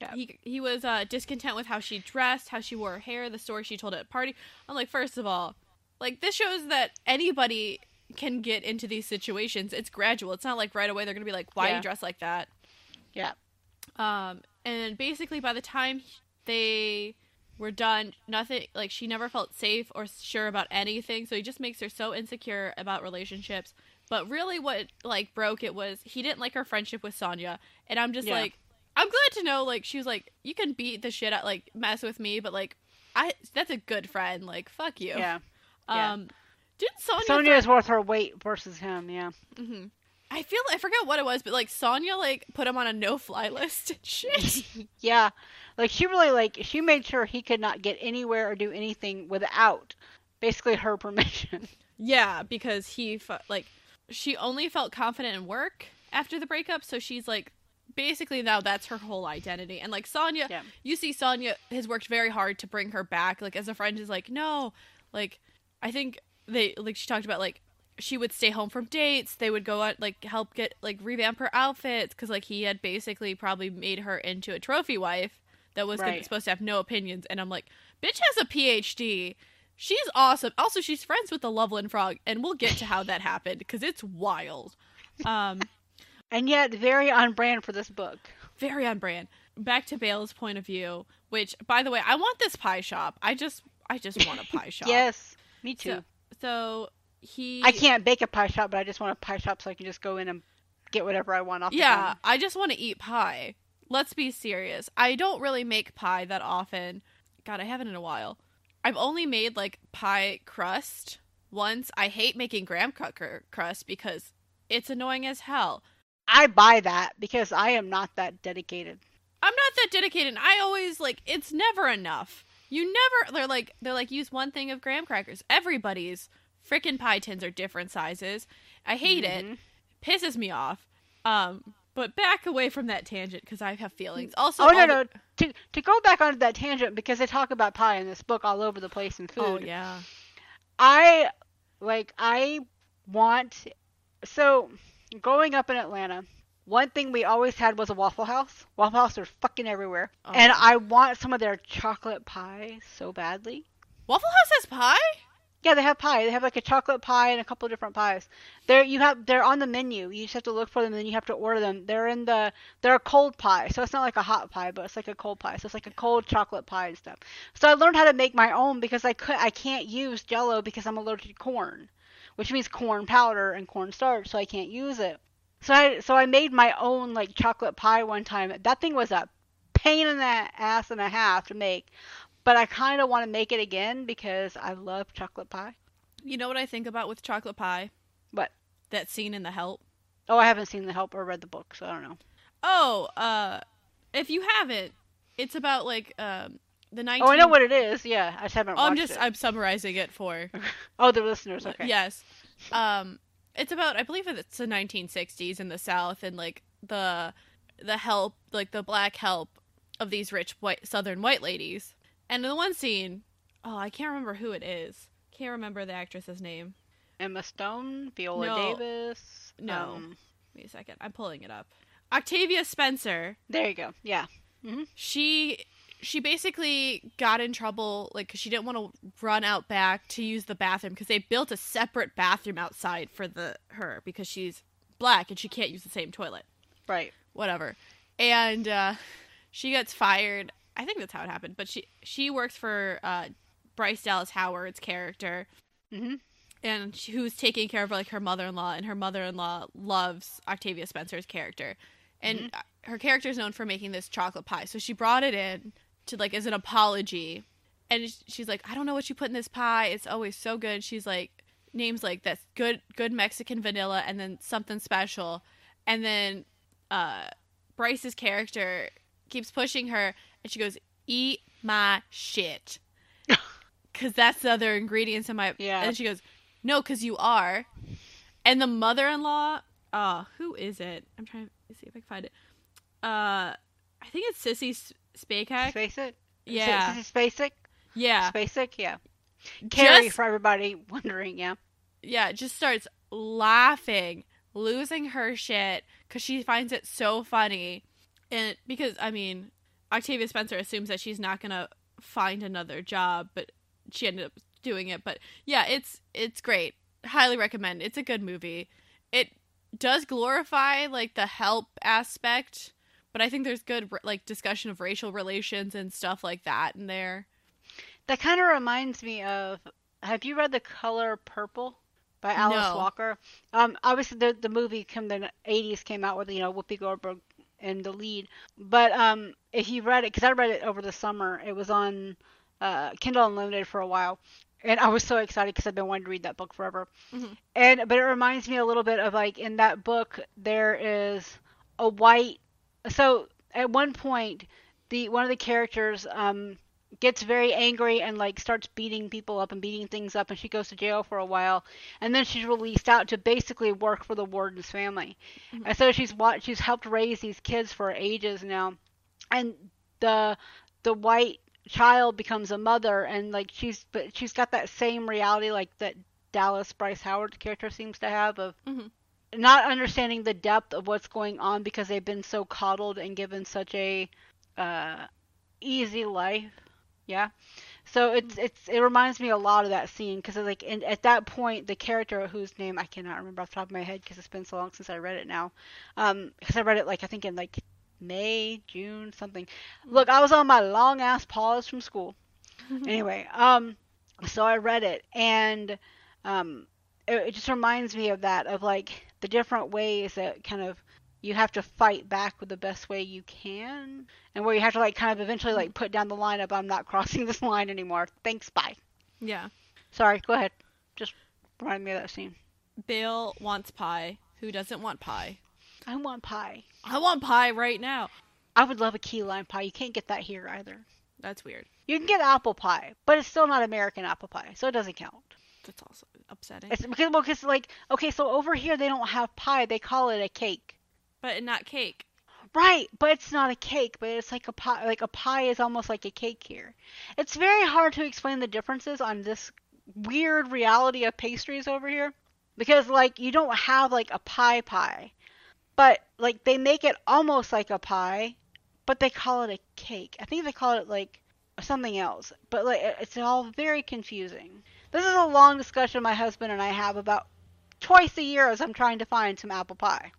Yeah. He he was uh, discontent with how she dressed, how she wore her hair, the story she told at a party. I'm like, first of all, like this shows that anybody can get into these situations. It's gradual. It's not like right away they're gonna be like, why Yeah. you dress like that? Yeah. Um, and basically by the time they were done, nothing like she never felt safe or sure about anything. So he just makes her so insecure about relationships. But really, what like broke it was he didn't like her friendship with Sonya, and I'm just Yeah. like, I'm glad to know like she was like, you can beat the shit out like mess with me, but like I that's a good friend. Like fuck you. Yeah. yeah. Um, didn't Sonya? Sonya throw- is worth her weight versus him. Yeah. Mhm. I feel I forget what it was, but like Sonya like put him on a no fly list. and Shit. yeah. Like she really like she made sure he could not get anywhere or do anything without basically her permission. Yeah, because he fe- like she only felt confident in work after the breakup, so she's like basically now that's her whole identity. And like Sonya, Yeah. you see Sonya has worked very hard to bring her back. Like as a friend is like, no, like I think they like she talked about like she would stay home from dates. They would go out like help get like revamp her outfits because like he had basically probably made her into a trophy wife that was gonna- Right. supposed to have no opinions. And I'm like, bitch has a PhD. She's awesome. Also, she's friends with the Loveland Frog, and we'll get to how that happened because it's wild. Um, And yet very on brand for this book. very on brand. Back to Bael's point of view, which, by the way, I want this pie shop. I just, I just want a pie shop. Yes, me too. So, so he. I can't bake a pie shop, but I just want a pie shop so I can just go in and get whatever I want off Yeah. I just want to eat pie. Let's be serious. I don't really make pie that often. God, I haven't in a while. I've only made like pie crust once. I hate making graham cracker crust because it's annoying as hell. I buy that because I am not that dedicated. I'm not that dedicated. I always like it's never enough. You never they're like they're like use one thing of graham crackers. Everybody's freaking pie tins are different sizes. I hate it. Mhm. Pisses me off. Um but back away from that tangent because I have feelings. Mm. Also Oh no all no. To to go back onto that tangent because they talk about pie in this book all over the place and oh, food. Oh yeah. I like I want so growing up in Atlanta, one thing we always had was a Waffle House. Waffle House are fucking everywhere. Oh. And I want some of their chocolate pie so badly. Waffle House has pie? Yeah, they have pie. They have like a chocolate pie and a couple different pies. They're you have they're on the menu. You just have to look for them and then you have to order them. They're in the they're a cold pie, so it's not like a hot pie, but it's like a cold pie. So it's like a cold chocolate pie and stuff. So I learned how to make my own because I could I can't use Jello because I'm allergic to corn, which means corn powder and corn starch, so I can't use it. So I so I made my own like chocolate pie one time. That thing was a pain in the ass and a half to make. But I kind of want to make it again because I love chocolate pie. You know what I think about with chocolate pie? What? That scene in The Help. Oh, I haven't seen The Help or read the book, so I don't know. Oh, uh if you haven't, it's about like um the 19 Oh, I know what it is. Yeah, I just haven't Oh, I'm just it. I'm summarizing it for Oh, the listeners. Okay. Yes. Um it's about I believe it's the 1960s in the South and like the the help like the black help of these rich white southern white ladies. And in the one scene, oh, I can't remember who it is. Can't remember the actress's name. Emma Stone, Viola No. Davis. No. um, Wait a second. I'm pulling it up. Octavia Spencer. there you go. Yeah. She she basically got in trouble like cuz she didn't want to run out back to use the bathroom because they built a separate bathroom outside for the her because she's black and she can't use the same toilet. Right. whatever. And uh, she gets fired. I think that's how it happened. But she she works for uh, Bryce Dallas Howard's character, hmm and she, who's taking care of like her mother in law, and her mother in law loves Octavia Spencer's character, and uh her character is known for making this chocolate pie. So she brought it in to like as an apology, and she's like, I don't know what you put in this pie. It's always so good. She's like names like that's good good Mexican vanilla, and then something special, and then uh, Bryce's character keeps pushing her, and she goes, "Eat my shit," because that's the other ingredients in my. Yeah. And she goes, "No, because you are." And the mother-in-law, uh, who is it? I'm trying to see if I can find it. Uh, I think it's Sissy Spacek. Spacek. Yeah, Is it Spacek? yeah, Spacek. Yeah. Carrie, Just- for everybody wondering. Yeah. yeah. Just starts laughing, losing her shit because she finds it so funny, and because I mean, Octavia Spencer assumes that she's not gonna find another job, but she ended up doing it. But yeah, it's it's great. Highly recommend. It's a good movie. It does glorify like the help aspect, but I think there's good like discussion of racial relations and stuff like that in there. That kind of reminds me of. Have you read The Color Purple by Alice No. Walker? Um, obviously the the movie from the '80s came out with you know Whoopi Goldberg in the lead, but um, if you read it, because I read it over the summer, it was on uh, Kindle Unlimited for a while, and I was so excited because I've been wanting to read that book forever. Mhm. And but it reminds me a little bit of like in that book there is a white. So at one point, the one of the characters um gets very angry and like starts beating people up and beating things up and she goes to jail for a while and then she's released out to basically work for the warden's family Mhm. and so she's watched she's helped raise these kids for ages now and the the white child becomes a mother and like she's but she's got that same reality like that Dallas Bryce Howard character seems to have of Mhm. not understanding the depth of what's going on because they've been so coddled and given such a uh, easy life. Yeah. So it's it's it reminds me a lot of that scene because like in, at that point the character whose name I cannot remember off the top of my head because it's been so long since I read it now, um because I read it like I think in like May June something. Look, I was on my long ass pause from school. anyway, um, so I read it and um, it, it just reminds me of that of like the different ways that kind of you have to fight back with the best way you can and where you have to like kind of eventually like put down the line of I'm not crossing this line anymore. Thanks, bye. yeah. Sorry, go ahead. Just remind me of that scene. Bill wants pie. Who doesn't want pie? I want pie. I want pie right now. I would love a key lime pie. You can't get that here either. That's weird. You can get apple pie, but it's still not American apple pie, so it doesn't count. That's also upsetting. It's because well, because like okay, so over here they don't have pie; they call it a cake. But not cake. Right, but it's not a cake, but it's like a pie. Like a pie is almost like a cake here. It's very hard to explain the differences on this weird reality of pastries over here, because like you don't have like a pie pie, but like they make it almost like a pie, but they call it a cake. I think they call it like something else, but like it's all very confusing. This is a long discussion my husband and I have about twice a year as I'm trying to find some apple pie.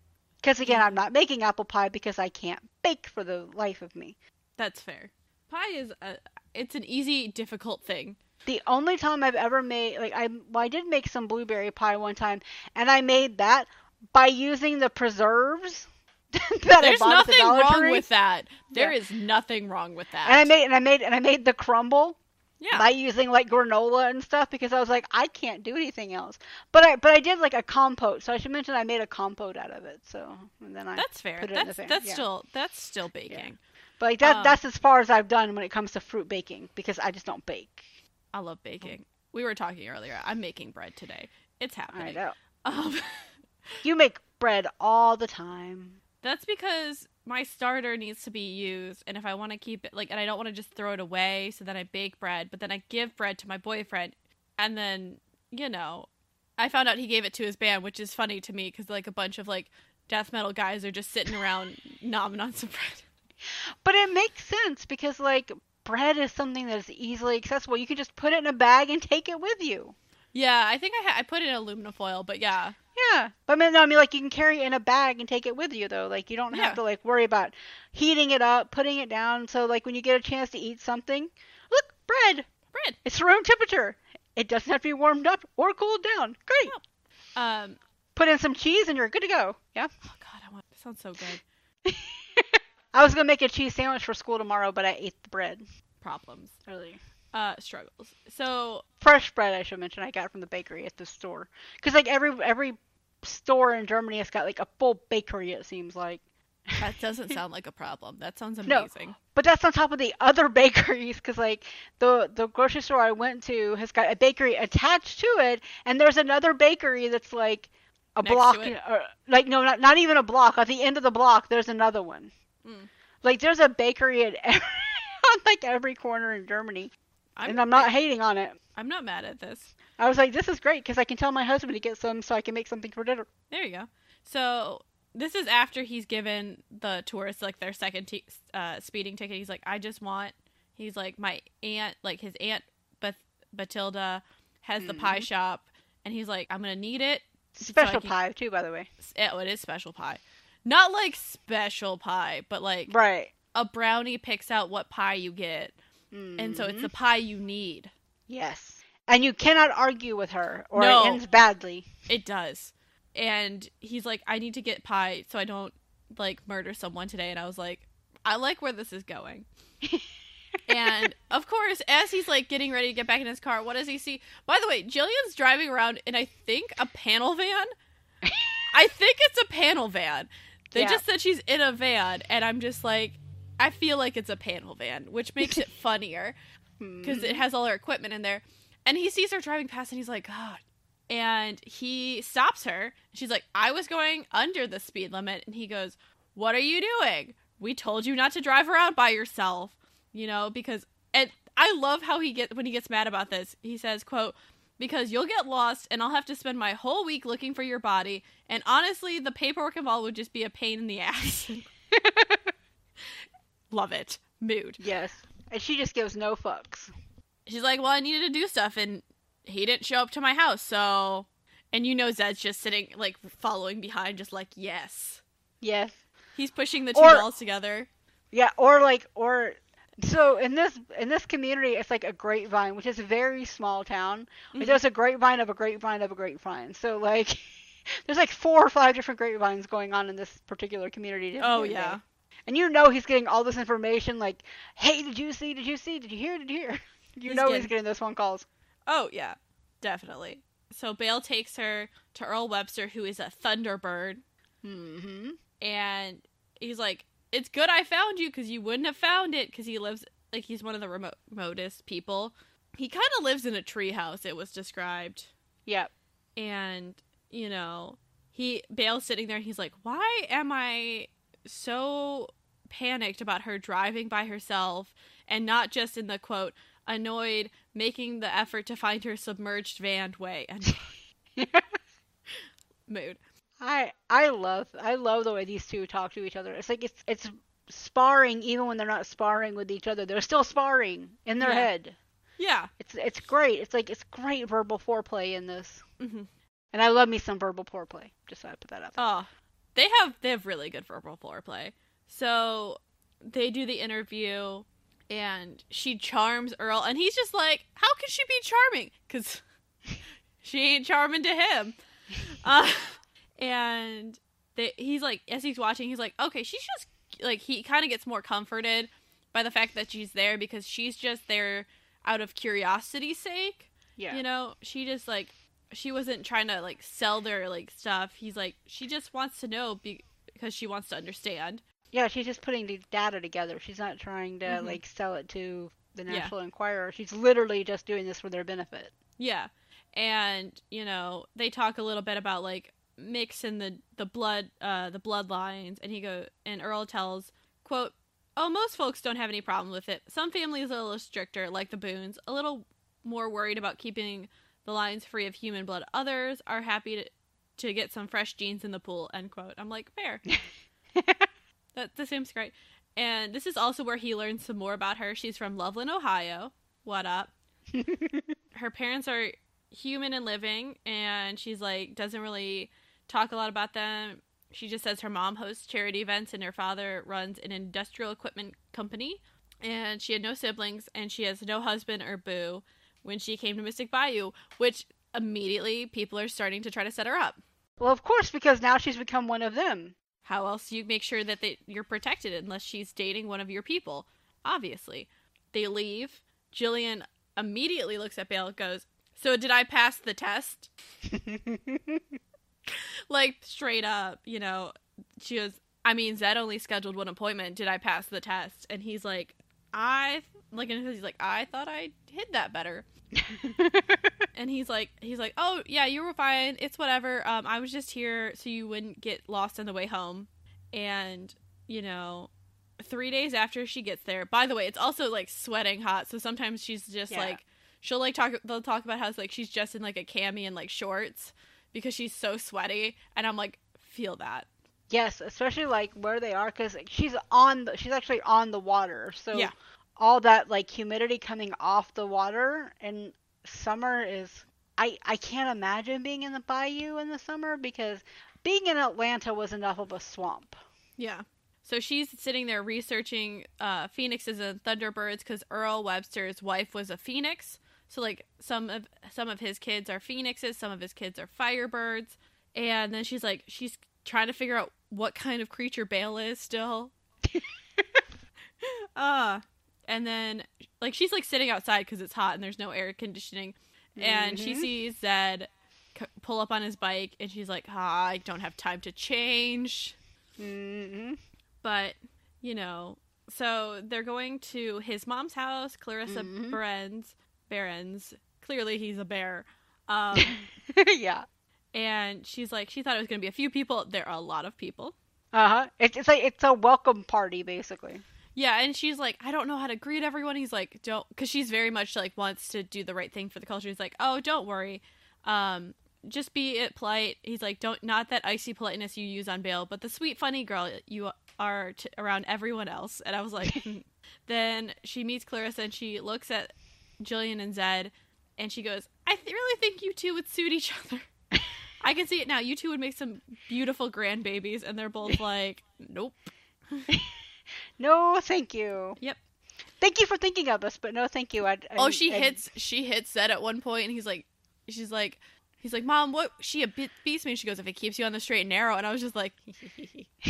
Because again, I'm not making apple pie because I can't bake for the life of me. That's fair. Pie is a. It's an easy, difficult thing. The only time I've ever made, like, I, well, I did make some blueberry pie one time, and I made that by using the preserves that There's I bought at the nothing wrong with that. There Yeah. is nothing wrong with that. And I made, and I made, and I made the crumble yeah. by using like granola and stuff because I was like, I can't do anything else. But I, but I did like a compote, so I should mention I made a compote out of it. So and then I, that's fair. put it in the That's that's yeah. still that's still baking. but like that, um, that's as far as I've done when it comes to fruit baking because I just don't bake. I love baking. We were talking earlier. I'm making bread today. It's happening. I know. Um, You make bread all the time. that's because my starter needs to be used, and if I want to keep it like, and I don't want to just throw it away, so then I bake bread, but then I give bread to my boyfriend, and then you know, I found out he gave it to his band, which is funny to me because like a bunch of like death metal guys are just sitting around nomming on some bread. But it makes sense because like bread is something that is easily accessible. You can just put it in a bag and take it with you. Yeah, I think I ha- I put it in aluminum foil, but yeah, Yeah, but I mean, no, I mean, like you can carry it in a bag and take it with you, though. Like you don't have Yeah. to like worry about heating it up, putting it down. So like when you get a chance to eat something, look, bread. bread. It's room temperature. It doesn't have to be warmed up or cooled down. Great. Um, Put in some cheese and you're good to go. Yeah. oh god, I want. That sounds so good. I was gonna make a cheese sandwich for school tomorrow, but I ate the bread Problems. Really. Uh, struggles. So Fresh bread, I should mention. I got from the bakery at the store. Cause like every every store in Germany has got like a full bakery. It seems like. that doesn't sound like a problem. That sounds amazing. No. But that's on top of the other bakeries, because like the the grocery store I went to has got a bakery attached to it, and there's another bakery that's like a Next block, or, like no, not not even a block. At the end of the block, there's another one. Mm. Like there's a bakery at every, on like every corner in Germany, I'm, and I'm not hating on it. I'm not mad at this. I was like, this is great because I can tell my husband to get some so I can make something for dinner. There you go. So this is after he's given the tourists like their second t- uh, speeding ticket. He's like, I just want. He's like, my aunt, like his aunt Beth- Batilda, has the pie shop, and he's like, I'm gonna need it. so Special can- pie too, by the way. Oh, it is special pie. Not like special pie, but like Right. a brownie picks out what pie you get, and so it's the pie you need. yes, and you cannot argue with her, or No. it ends badly. It does. And he's like, I need to get pie so I don't like murder someone today. And I was like, I like where this is going. and of course, as he's like getting ready to get back in his car, what does he see? By the way, Jillian's driving around in I think a panel van. I think it's a panel van. They Yeah. just said she's in a van, and I'm just like, I feel like it's a panel van, which makes it funnier. because it hmm. has all her equipment in there. And he sees her driving past and he's like, God. And he stops her. She's like, I was going under the speed limit. And he goes, What are you doing? We told you not to drive around by yourself. You know, because and I love how he get when he gets mad about this. He says, quote, because you'll get lost and I'll have to spend my whole week looking for your body. And honestly, the paperwork involved would just be a pain in the ass. love it. Mood. Yes. And she just gives no fucks. She's like, "Well, I needed to do stuff, and he didn't show up to my house, so." And you know, Zed's just sitting, like, following behind, just like, "Yes." Yes. He's pushing the two Or- dolls together. Yeah, or like or so in this in this community it's like a grapevine, which is a very small town. Like, Mhm. there's a grapevine of a grapevine of a grapevine. So like there's like four or five different grapevines going on in this particular community. Oh today. yeah, And you know he's getting all this information like, hey, did you see? Did you see? Did you hear? Did you hear? You He's know he's getting- getting those phone calls. oh yeah, definitely. So Bael takes her to Earl Webster, who is a Thunderbird, Mm-hmm. and he's like, "It's good I found you because you wouldn't have found it because he lives like he's one of the remote, remotest people. He kind of lives in a treehouse. It was described." Yep. and you know he Bael's sitting there and he's like why am i so panicked about her driving by herself and not just in the quote annoyed making the effort to find her submerged van way and mood I I love I love the way these two talk to each other. It's like it's it's sparring even when they're not sparring with each other. They're still sparring in their Yeah. head. yeah It's it's great. It's like it's great verbal foreplay in this. hmm And I love me some verbal foreplay. Just so I put that out. there. oh they have they have really good verbal foreplay so they do the interview and she charms earl and he's just like how can she be charming? Because she ain't charming to him. Uh, and they, he's like as he's watching he's like okay she's just like he kind of gets more comforted by the fact that she's there because she's just there out of curiosity's sake yeah. you know? She just like she wasn't trying to like sell their like stuff. He's like she just wants to know be- because she wants to understand Yeah, she's just putting the data together. She's not trying to Mhm. like sell it to the Yeah. National Enquirer. She's literally just doing this for their benefit. yeah and you know they talk a little bit about like mixing the the blood uh the bloodlines and he go and earl tells quote oh most folks don't have any problem with it some families are a little stricter like the Boones a little more worried about keeping the lines free of human blood others are happy to to get some fresh genes in the pool end quote i'm like fair that seems great. And this is also where he learns some more about her. She's from loveland ohio. What up? Her parents are human and living and she's like doesn't really talk a lot about them. She just says her mom hosts charity events and her father runs an industrial equipment company. And she had no siblings and she has no husband or boo when she came to mystic bayou which immediately people are starting to try to set her up. Well, of course, because now she's become one of them. How else do you make sure that they, you're protected unless she's dating one of your people obviously. They leave. Jillian immediately looks at Bael and goes so did i pass the test? Like straight up you know she goes i mean zed only scheduled one appointment. Did i pass the test? And he's like i like and he's like i thought i hid that better and he's like he's like oh yeah you were fine it's whatever um i was just here so you wouldn't get lost on the way home and you know three days after she gets there by the way it's also like sweating hot so sometimes she's just Yeah. like she'll like talk they'll talk about how it's like she's just in like a cami and like shorts because she's so sweaty and i'm like feel that yes, especially like where they are, because she's on. The, she's actually on the water, so Yeah. all that like humidity coming off the water and summer is. I I can't imagine being in the bayou in the summer because being in Atlanta was enough of a swamp. Yeah. So she's sitting there researching uh, phoenixes and thunderbirds because Earl Webster's wife was a phoenix. So like some of some of his kids are phoenixes, some of his kids are firebirds, and then she's like she's trying to figure out what kind of creature Bael is still. uh and then like she's like sitting outside because it's hot and there's no air conditioning, and she Mhm. sees Zed c- pull up on his bike, and she's like, ah, I don't have time to change hmm but you know so they're going to his mom's house, Clarissa Mhm. Behrens. Behrens. Clearly, he's a bear. Um, yeah. and she's like, she thought it was going to be a few people. There are a lot of people. Uh huh. It's it's like it's a welcome party basically. Yeah, and she's like, I don't know how to greet everyone. He's like, don't, because she's very much like wants to do the right thing for the culture. He's like, oh, don't worry, um, just be it polite. He's like, don't, not that icy politeness you use on Bael, but the sweet, funny girl you are to, around everyone else. And I was like, hmm. then she meets Clarissa and she looks at Jillian and Zed, and she goes, I th- really think you two would suit each other. I can see it now. You two would make some beautiful grandbabies, and they're both like, nope. No, thank you. Yep. Thank you for thinking of us, but no, thank you. I, I, Oh, she I- hits she hits Zed at one point, and he's like, she's like, he's like, Mom, what? She a bit beats me. And she goes, if it keeps you on the straight and narrow, and I was just like,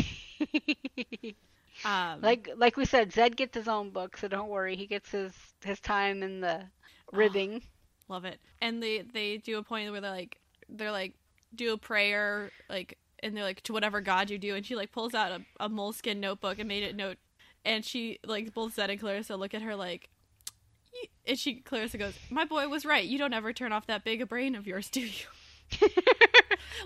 um, like like we said, Zed gets his own book, so don't worry. He gets his his time in the ribbing. love it. And they they do a point where they're like, they're like, do a prayer, like, and they're like, to whatever God you do, and she like pulls out a, a moleskin notebook and made it note, and she like both Zed and Clarissa look at her like. And she, Clarissa goes, "My boy was right. You don't ever turn off that big a brain of yours, do you?"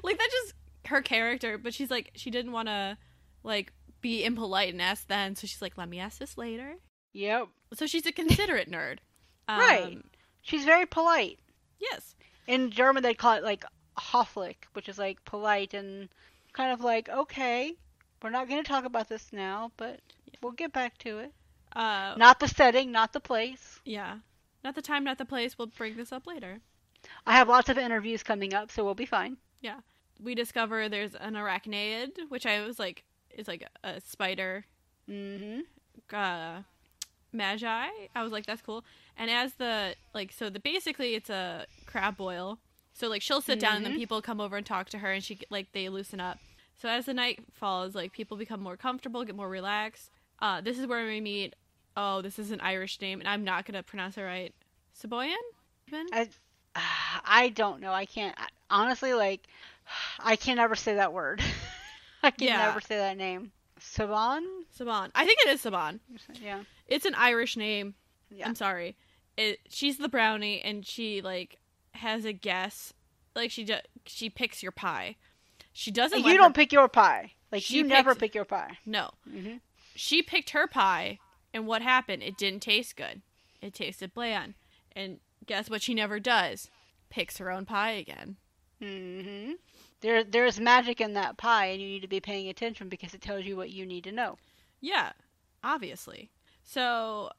like that's just her character but she's like she didn't want to like be impolite and ask then so she's like let me ask this later yep. so she's a considerate nerd um, Right. She's very polite. yes In German, they call it like höflich, which is like polite and kind of like okay, we're not going to talk about this now, but we'll get back to it. uh Not the setting, not the place. yeah not the time not the place we'll bring this up later I have lots of interviews coming up, so we'll be fine. Yeah. We discover there's an arachnaid which i was like is like a spider Mm-hmm. uh magi i was like that's cool and as the like so the basically it's a crab boil so like she'll sit down and then Mhm. people come over and talk to her and she like they loosen up so as the night falls like people become more comfortable get more relaxed uh this is where we meet oh this is an irish name and i'm not gonna pronounce it right saboyan I, I don't know. I can't I- honestly like. I can never say that word. I can Yeah. never say that name. Saban? saban i think it is saban Yeah. it's an irish name Yeah. I'm sorry. It she's the brownie and she like has a guess. Like she ju- she picks your pie. She doesn't. You don't her- pick your pie. Like you never pick your pie. No, hmm she picked her pie, and what happened? It didn't taste good. It tasted bland. And guess what? She never does. Picks her own pie again. Mm-hmm. There, there's magic in that pie, and you need to be paying attention because it tells you what you need to know. Yeah, obviously. So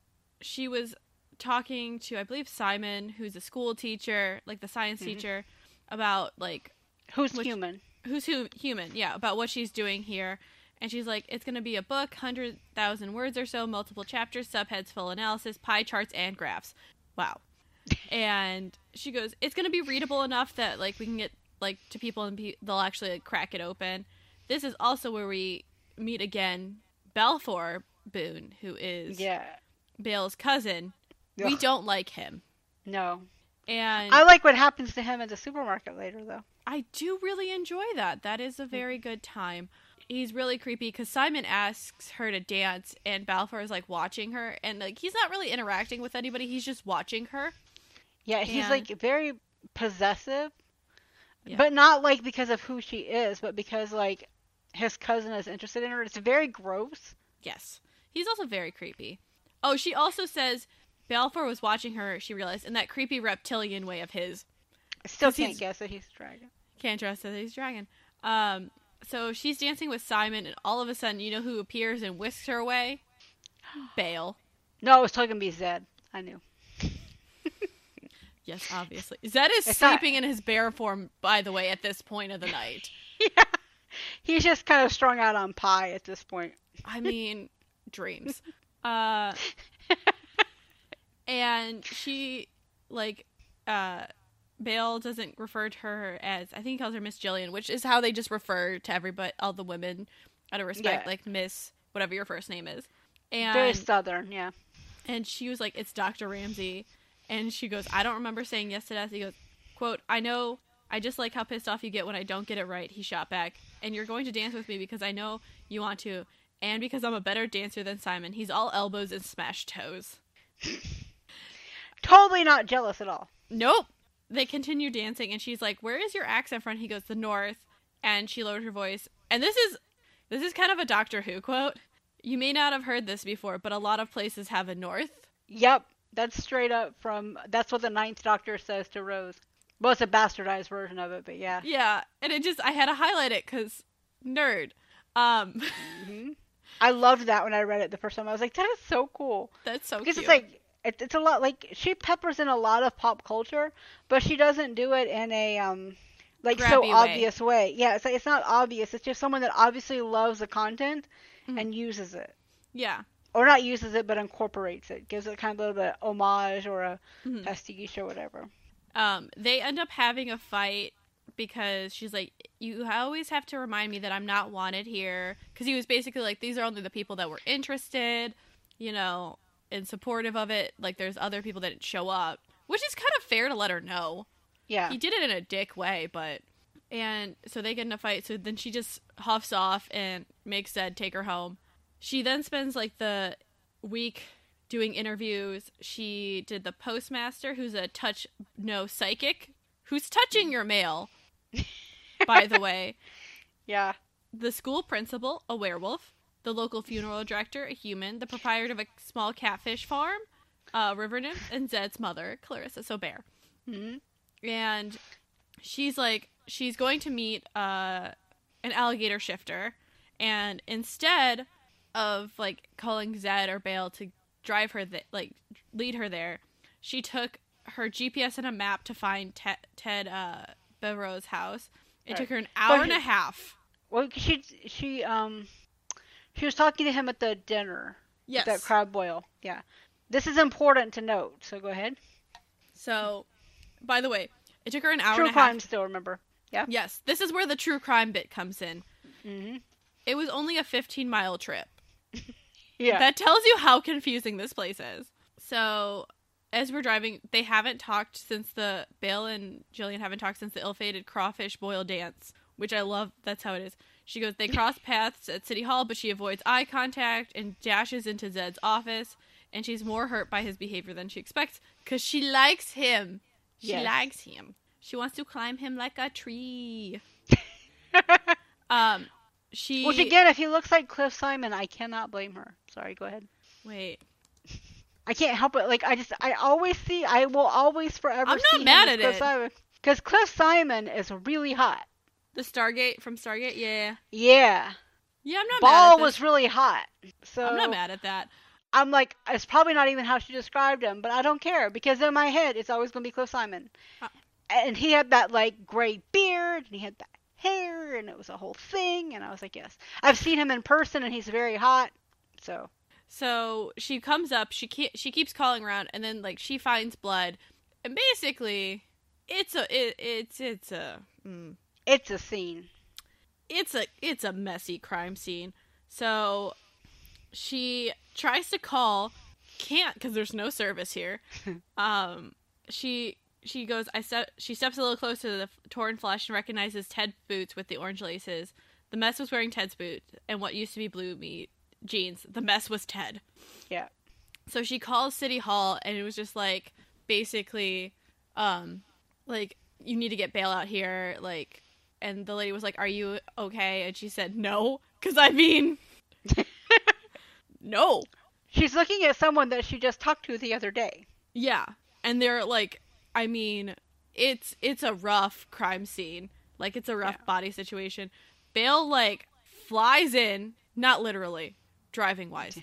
she was talking to I believe Simon, who's a school teacher, like the science Mhm. teacher, about like Who's Which- human? who's hu- human, yeah, about what she's doing here. And she's like, it's going to be a book, 100,000 words or so, multiple chapters, subheads, full analysis, pie charts, and graphs. Wow. and she goes, it's going to be readable enough that, like, we can get, like, to people and pe- they'll actually, like, crack it open. This is also where we meet again Balfour Boone, who is Yeah. Bael's cousin. We don't like him. No. And I like what happens to him at the supermarket later, though. I do really enjoy that. That is a very good time. He's really creepy because Simon asks her to dance, and Balfour is like watching her, and like he's not really interacting with anybody. He's just watching her. Yeah, he's And- like very possessive, Yeah. but not like because of who she is, but because like his cousin is interested in her. It's very gross. Yes, he's also very creepy. Oh, she also says Balfour was watching her. She realized in that creepy reptilian way of his. I still 'Cause can't guess that he's a dragon. Can't trust that he's a dragon. Um, so she's dancing with Simon, and all of a sudden, you know who appears and whisks her away? Bael. No, I was talking to be Zed. I knew. Yes, obviously. Zed is It's not- sleeping in his bear form, by the way, at this point of the night. yeah. He's just kind of strung out on pie at this point. I mean, dreams. Uh, and she, like, uh, Bael doesn't refer to her as, I think he calls her Miss Jillian, which is how they just refer to everybody, all the women out of respect, Yeah. like Miss, whatever your first name is. And Very southern, yeah. and she was like, it's Dr. Ramsey. And she goes, I don't remember saying yes to that. He goes, quote, I know, I just like how pissed off you get when I don't get it right. He shot back. And you're going to dance with me because I know you want to. And because I'm a better dancer than Simon, he's all elbows and smashed toes. Totally not jealous at all. Nope. They continue dancing, and she's like, "Where is your accent from?" He goes, "The north." And she lowered her voice. And this is this is kind of a Doctor Who quote. You may not have heard this before, but a lot of places have a north. Yep, that's straight up from. That's what the Ninth Doctor says to Rose. Well, it's a bastardized version of it, but yeah. Yeah, and it just I had to highlight it because nerd. Um, hmm I loved that when I read it the first time. I was like, that is so cool. that's so because it's like it, it's a lot like she peppers in a lot of pop culture, but she doesn't do it in a um like so way. obvious way. Yeah, it's like, it's not obvious. It's just someone that obviously loves the content Mhm. and uses it, yeah, or not uses it, but incorporates it, gives it kind of a little bit of homage or a Mhm. pastiche or whatever. um, they end up having a fight because she's like, "You always have to remind me that I'm not wanted here." Because he was basically like, "These are only the people that were interested, you know, and supportive of it. Like, there's other people that didn't show up." Which is kind of fair to let her know. Yeah, he did it in a dick way, but and so they get in a fight. So then she just huffs off and makes Zed take her home. She then spends like the week doing interviews. She did the postmaster, who's a touch no psychic, who's touching your mail. by the way, yeah, the school principal, a werewolf, the local funeral director, a human, the proprietor of a small catfish farm, uh, river nymph, and Zed's mother, Clarissa Sober hmm and she's like she's going to meet uh an alligator shifter. And instead of like calling Zed or Bael to drive her th- like lead her there she took her GPS and a map to find Ted, Ted uh house. It Right. took her an hour and a half. Well, she she um she was talking to him at the dinner. yes That crab boil. Yeah. This is important to note. So go ahead. so by the way it took her an hour True and a crime half still remember. Yeah. Yes this is where the true crime bit comes in Mm-hmm. it was only a 15 mile trip Yeah. That tells you how confusing this place is. So, as we're driving, they haven't talked since the Bael and Jillian haven't talked since the ill-fated crawfish boil dance, which I love. That's how it is. She goes, they cross paths at City Hall, but she avoids eye contact and dashes into Zed's office. And she's more hurt by his behavior than she expects because she likes him. She Yes. likes him. She wants to climb him like a tree. Um, she Which again, if he looks like Cliff Simon, I cannot blame her. Sorry, go ahead. wait. I can't help it. Like I just, I always see, I will always forever. I'm not mad at Cliff it. Because Cliff Simon is really hot. The Stargate from Stargate, yeah, Yeah. yeah. I'm not mad Ball at was really hot. So I'm not mad at that. I'm like, it's probably not even how she described him, but I don't care because in my head, it's always gonna be Cliff Simon. Uh. And he had that like gray beard, and he had that hair, and it was a whole thing. And I was like, yes, I've seen him in person, and he's very hot. So So she comes up, she ke- she keeps calling around, and then like she finds blood, and basically, it's a it, it's it's a mm, it's a scene. it's a it's a messy crime scene. So she tries to call, can't because there's no service here. um, she she goes. I step. She steps a little closer to the torn flesh and recognizes Ted's boots with the orange laces. The mess was wearing Ted's boots and what used to be blue meat jeans. The mess was Ted. Yeah. So she calls City Hall and it was just like basically, um, like you need to get Bael out here, like. And the lady was like, "Are you okay?" And she said, "No," because I mean, no, She's looking at someone that she just talked to the other day. yeah. And they're like, I mean, it's it's a rough crime scene, like it's a rough Yeah. body situation. Bael like flies in, not literally, driving wise.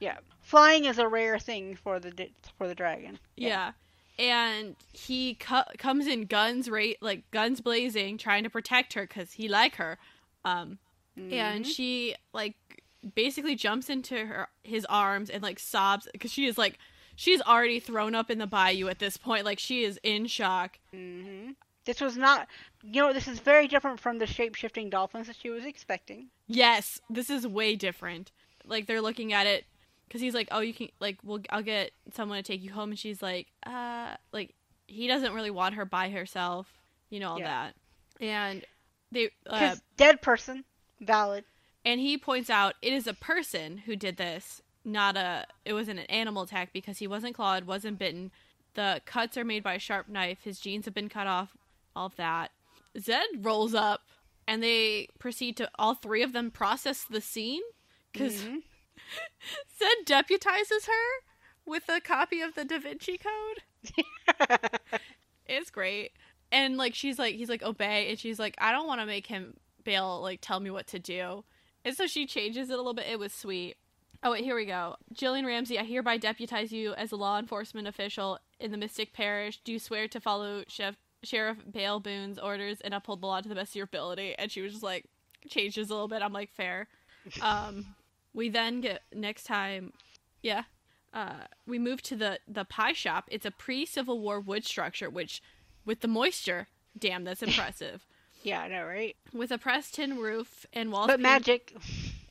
Yeah, flying is a rare thing for the for the dragon. Yeah. And he cu- comes in guns rate like guns blazing trying to protect her cuz he like her. Um and Mhm. she like basically jumps into her his arms and like sobs cuz she is like she's already thrown up in the bayou at this point like she is in shock. mm-hmm. This was not, you know, this is very different from the shape shifting dolphins that she was expecting. Yes, this is way different. Like they're looking at it cuz he's like, "Oh, you can like we'll I'll get someone to take you home." And she's like, "Uh, like he doesn't really want her by herself, you know all Yeah. that." And they uh, dead person, valid. And he points out it is a person who did this, not a. It wasn't an animal attack because he wasn't clawed, wasn't bitten. The cuts are made by a sharp knife. His jeans have been cut off. All of that. Zed rolls up, and they proceed to all three of them process the scene because Mhm. Zed deputizes her with a copy of the Da Vinci Code. It's great. And like she's like he's like obey and she's like I don't want to make him bail like tell me what to do. And so she changes it a little bit. It was sweet. Oh wait, here we go. Jillian Ramsey, I hereby deputize you as a law enforcement official in the Mystic Parish. Do you swear to follow Chef Sheriff Bael Boone's orders and uphold the law to the best of your ability? And she was just like changes a little bit. I'm like fair. Um, we then get next time, yeah. Uh, we move to the the pie shop. It's a pre Civil War wood structure, which with the moisture, damn, that's impressive. yeah, I know, right? with a pressed tin roof and walls. But painted- magic,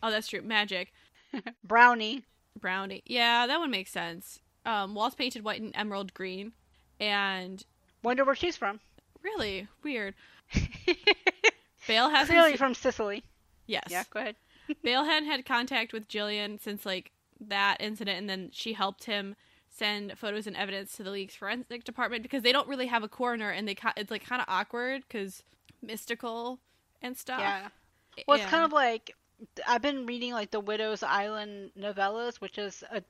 Oh, that's true. Magic brownie. brownie. Yeah, that one makes sense. Um, walls painted white and emerald green, and Wonder where she's from. really weird. Bael hasn't. Clearly from Sicily. yes. Yeah, go ahead. Bael hadn't had contact with Jillian since like that incident, and then she helped him send photos and evidence to the league's forensic department because they don't really have a coroner, and they it's like kind of awkward because mystical and stuff. Yeah. Well, it's Yeah. kind of like I've been reading like the Widow's Island novellas, which is a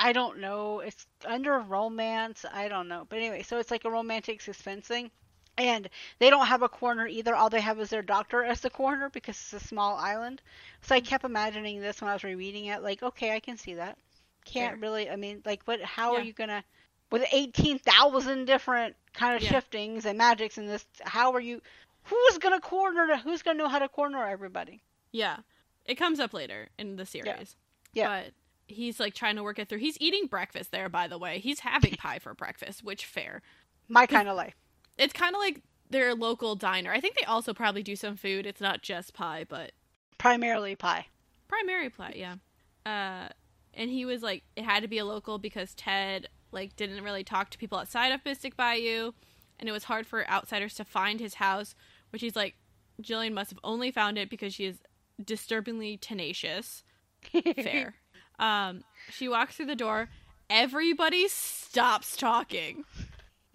I don't know. It's under romance. I don't know. But anyway, so it's like a romantic suspense thing. And they don't have a coroner either. All they have is their doctor as the coroner because it's a small island. So I mm-hmm. kept imagining this when I was rereading it. Like, okay, I can see that. Can't Fair. really. I mean, like, what? How are you gonna? With eighteen thousand different kind of Yeah. shiftings and magics in this, how are you? Who's gonna corner? Who's gonna know how to corner everybody? Yeah. It comes up later in the series. Yeah. But he's like trying to work it through. He's eating breakfast there, by the way. He's having pie for breakfast, which fair. My kind of life. It's kind of like their local diner. I think they also probably do some food. It's not just pie, but Primarily pie. primary pie, yeah. Uh, and he was like, it had to be a local because Ted like didn't really talk to people outside of Mystic Bayou, and it was hard for outsiders to find his house. Which he's like, Jillian must have only found it because she is disturbingly tenacious. Fair. um, she walks through the door. Everybody stops talking.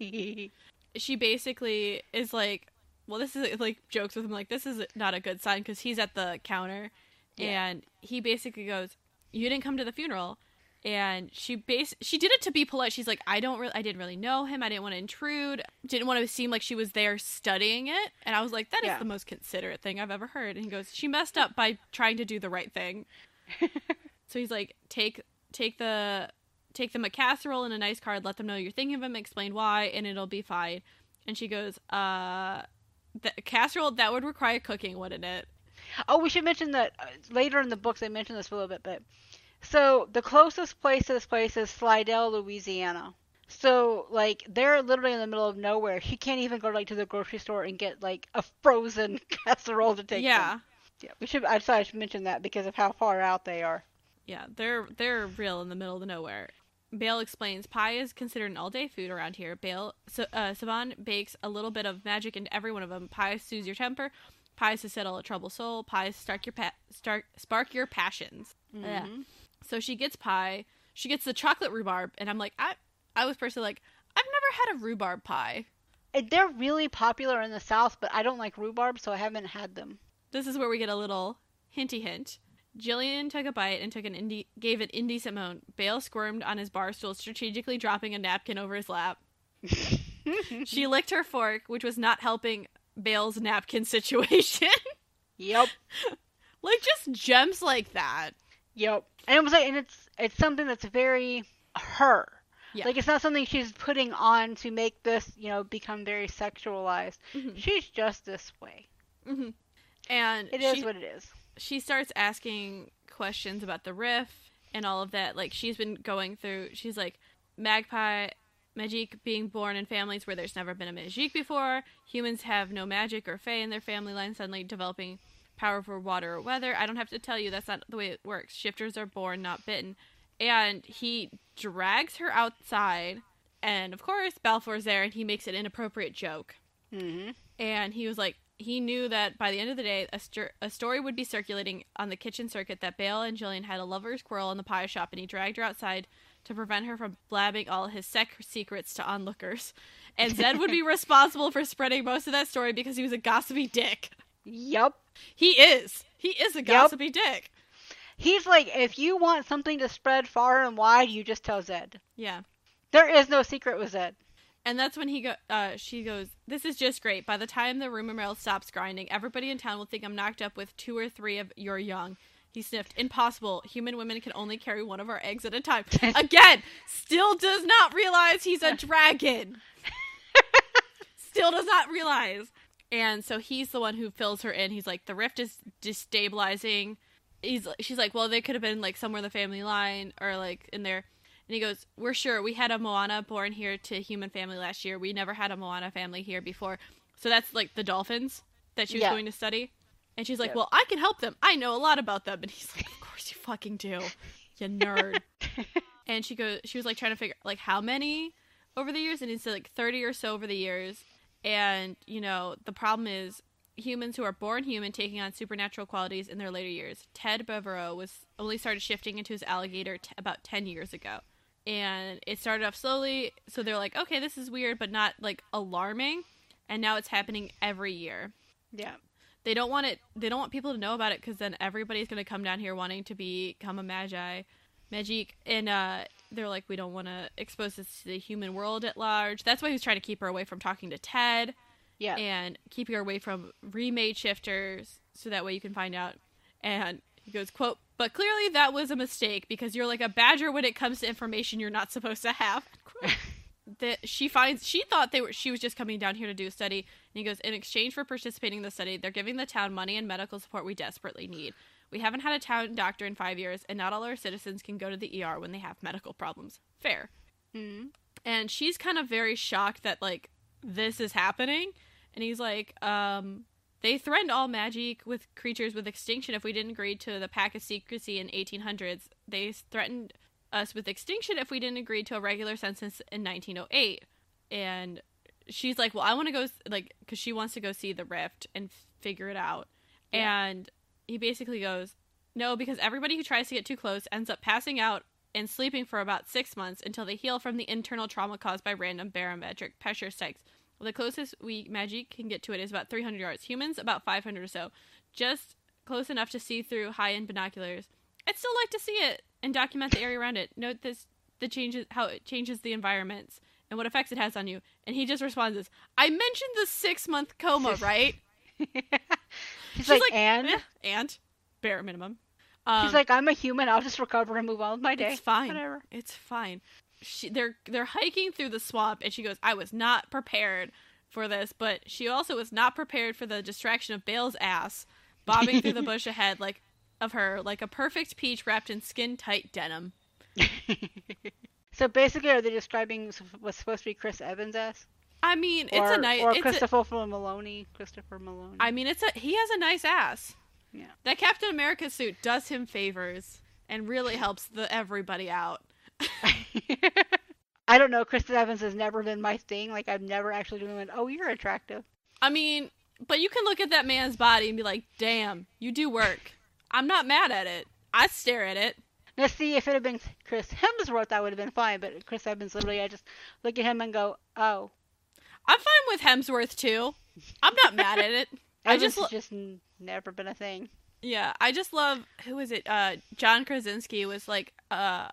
She basically is like, well, this is like jokes with him like this is not a good sign because he's at the counter, Yeah. and he basically goes, "You didn't come to the funeral." And she base she did it to be polite. She's like, I don't really, I didn't really know him. I didn't want to intrude. Didn't want to seem like she was there studying it. And I was like, that is Yeah. the most considerate thing I've ever heard. And he goes, she messed up by trying to do the right thing. So he's like, take take the take them a casserole and a nice card, let them know you're thinking of them, explain why, and it'll be fine. And she goes, uh the casserole that would require cooking, wouldn't it? oh, we should mention that uh, later in the books they mention this a little bit, but so the closest place to this place is Slidell, Louisiana. So like they're literally in the middle of nowhere. She can't even go like to the grocery store and get like a frozen casserole to take. yeah. them. yeah. We should. I thought I should mention that because of how far out they are. Yeah, they're they're real in the middle of nowhere. Bael explains pie is considered an all-day food around here. Bael so, uh, Saban bakes a little bit of magic into every one of them. Pie soothes your temper. Pies to settle a troubled soul. Pies spark your pa- start spark your passions. Yeah. Mhm. So she gets pie. She gets the chocolate rhubarb, and I'm like, I I was personally like, I've never had a rhubarb pie. They're really popular in the South, but I don't like rhubarb, so I haven't had them. This is where we get a little hinty hint. Jillian took a bite and took an inde- gave an indecent moan. Bael squirmed on his bar stool, strategically dropping a napkin over his lap. she licked her fork, which was not helping Bael's napkin situation. Yep. like just gems like that. Yep. And it was like, and it's it's something that's very her. Yeah. Like it's not something she's putting on to make this, you know, become very sexualized. Mhm. She's just this way. hmm And It is she, what it is. She starts asking questions about the riff and all of that. Like she's been going through. She's like magpie. Magic being born in families where there's never been a magic before. Humans have no magic or fae in their family line, suddenly developing power for water or weather. I don't have to tell you that's not the way it works. Shifters are born, not bitten. And he drags her outside, and of course, Balfour's there, and he makes an inappropriate joke. hmm And he was like, he knew that by the end of the day, a, st- a story would be circulating on the kitchen circuit that Bael and Jillian had a lover's quarrel in the pie shop, and he dragged her outside to prevent her from blabbing all his sec- secrets to onlookers. And Zed would be responsible for spreading most of that story because he was a gossipy dick. Yup. He is. He is a gossipy dick. He's like, if you want something to spread far and wide, you just tell Zed. Yeah. There is no secret with Zed. And that's when he go. Uh, she goes. This is just great. By the time the rumor mill stops grinding, everybody in town will think I'm knocked up with two or three of your young. He sniffed. Impossible. Human women can only carry one of our eggs at a time. Again, still does not realize he's a dragon. still does not realize. And so he's the one who fills her in. He's like, the rift is destabilizing. He's. She's like, well, they could have been like somewhere in the family line or like in there. And he goes, We're sure we had a Moana born here to human family last year. We never had a Moana family here before. So that's like the dolphins that she was Yeah. going to study. And she's like. Well, I can help them. I know a lot about them. And he's like, Of course you fucking do. You nerd. and she goes she was like trying to figure like how many over the years and he said like 30 or so over the years and you know the problem is humans who are born human taking on supernatural qualities in their later years ted Bevero was only started shifting into his alligator t- about 10 years ago and it started off slowly so they're like okay this is weird but not like alarming and now it's happening every year Yeah. they don't want it they don't want people to know about it because then everybody's going to come down here wanting to become a magi magic and uh they're like we don't want to expose this to the human world at large that's why he's trying to keep her away from talking to ted Yeah. and keeping her away from remade shifters so that way you can find out and he goes quote but clearly that was a mistake because you're like a badger when it comes to information you're not supposed to have. That she finds she thought they were she was just coming down here to do a study. And he goes in exchange for participating in the study they're giving the town money and medical support we desperately need. We haven't had a town doctor in five years and not all our citizens can go to the er when they have medical problems. Fair. Mhm. and she's kind of very shocked that like this is happening. And he's like um they threatened all magic with creatures with extinction if we didn't agree to the pact of secrecy in 1800s they threatened us with extinction if we didn't agree to a regular census in 1908 and she's like well i want to go like because she wants to go see the rift and figure it out Yeah. and he basically goes no because everybody who tries to get too close ends up passing out and sleeping for about six months until they heal from the internal trauma caused by random barometric pressure spikes. Well, the closest we magic can get to it is about 300 yards. Humans about 500 or so, just close enough to see through high-end binoculars. I'd still like to see it and document the area around it. Note this, the changes, how it changes the environments and what effects it has on you. And he just responds, "I mentioned the six-month coma, right?" She's, like, and "Eh, and bare minimum. Um, she's like, I'm a human. I'll just recover and move on with my day. It's fine. Whatever. It's fine. She, they're they're hiking through the swamp, and she goes, "I was not prepared for this," but she also was not prepared for the distraction of Bael's ass bobbing through the bush ahead, like of her, like a perfect peach wrapped in skin tight denim. so basically, are they describing what's supposed to be Chris Evans' ass? I mean, or, it's a nice. Or It's a, Christopher Maloney. Christopher Maloney. I mean, it's a. He has a nice ass. Yeah. That Captain America suit does him favors and really helps the everybody out. I don't know. Kristen Evans has never been my thing. Like I've never actually been. Oh, you're attractive. I mean, but you can look at that man's body and be like, "Damn, you do work." I'm not mad at it. I stare at it. Now, see, if it had been Chris Hemsworth, I would have been fine. But Chris Evans, literally, I just look at him and go, "Oh." I'm fine with Hemsworth too. I'm not mad at it. I just, lo- just never been a thing. yeah, I just love who is it? Uh, John Krasinski was like, uh,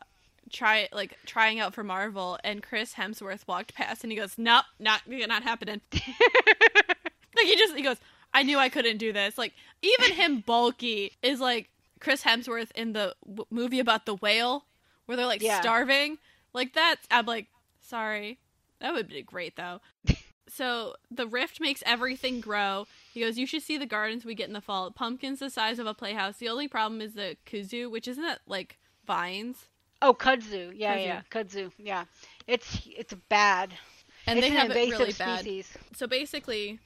try like trying out for Marvel, and Chris Hemsworth walked past, and he goes, "Nope, not not happening." like he just he goes, "I knew I couldn't do this." Like even him bulky is like Chris Hemsworth in the w- movie about the whale, where they're like Yeah. starving. Like that, I'm like, sorry, that would be great though. so the rift makes everything grow. He goes, you should see the gardens we get in the fall. Pumpkins the size of a playhouse. The only problem is the kudzu, which isn't that like vines. Oh, kudzu. Yeah, Kudzu. yeah, kudzu. Yeah, it's it's bad. And it's they an have it invasive really bad. species. So basically,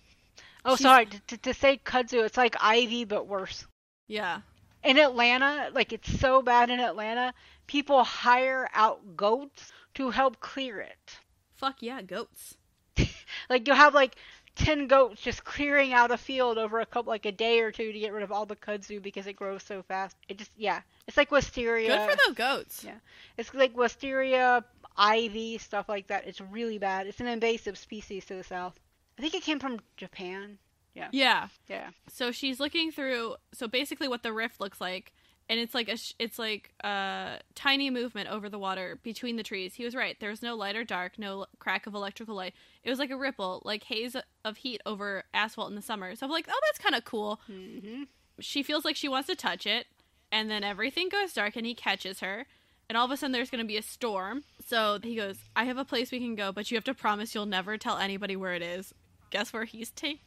Oh, She's- sorry. To, to, to say kudzu, it's like ivy but worse. yeah. In Atlanta, like it's so bad in Atlanta, people hire out goats to help clear it. Fuck yeah, goats. Like you'll have like ten goats just clearing out a field over a couple like a day or two to get rid of all the kudzu because it grows so fast. It just yeah, it's like wisteria. Good for those goats. Yeah. It's like wisteria, ivy, stuff like that. It's really bad. It's an invasive species to the south. I think it came from Japan. Yeah. Yeah. Yeah. So she's looking through. So basically, what the rift looks like, and it's like a sh- it's like a tiny movement over the water between the trees. He was right. There was no light or dark, no l- crack of electrical light. It was like a ripple, like haze of heat over asphalt in the summer. So I'm like, oh, that's kind of cool. hmm She feels like she wants to touch it, and then everything goes dark, and he catches her. And all of a sudden, there's going to be a storm. So he goes, I have a place we can go, but you have to promise you'll never tell anybody where it is. Guess where he's taking?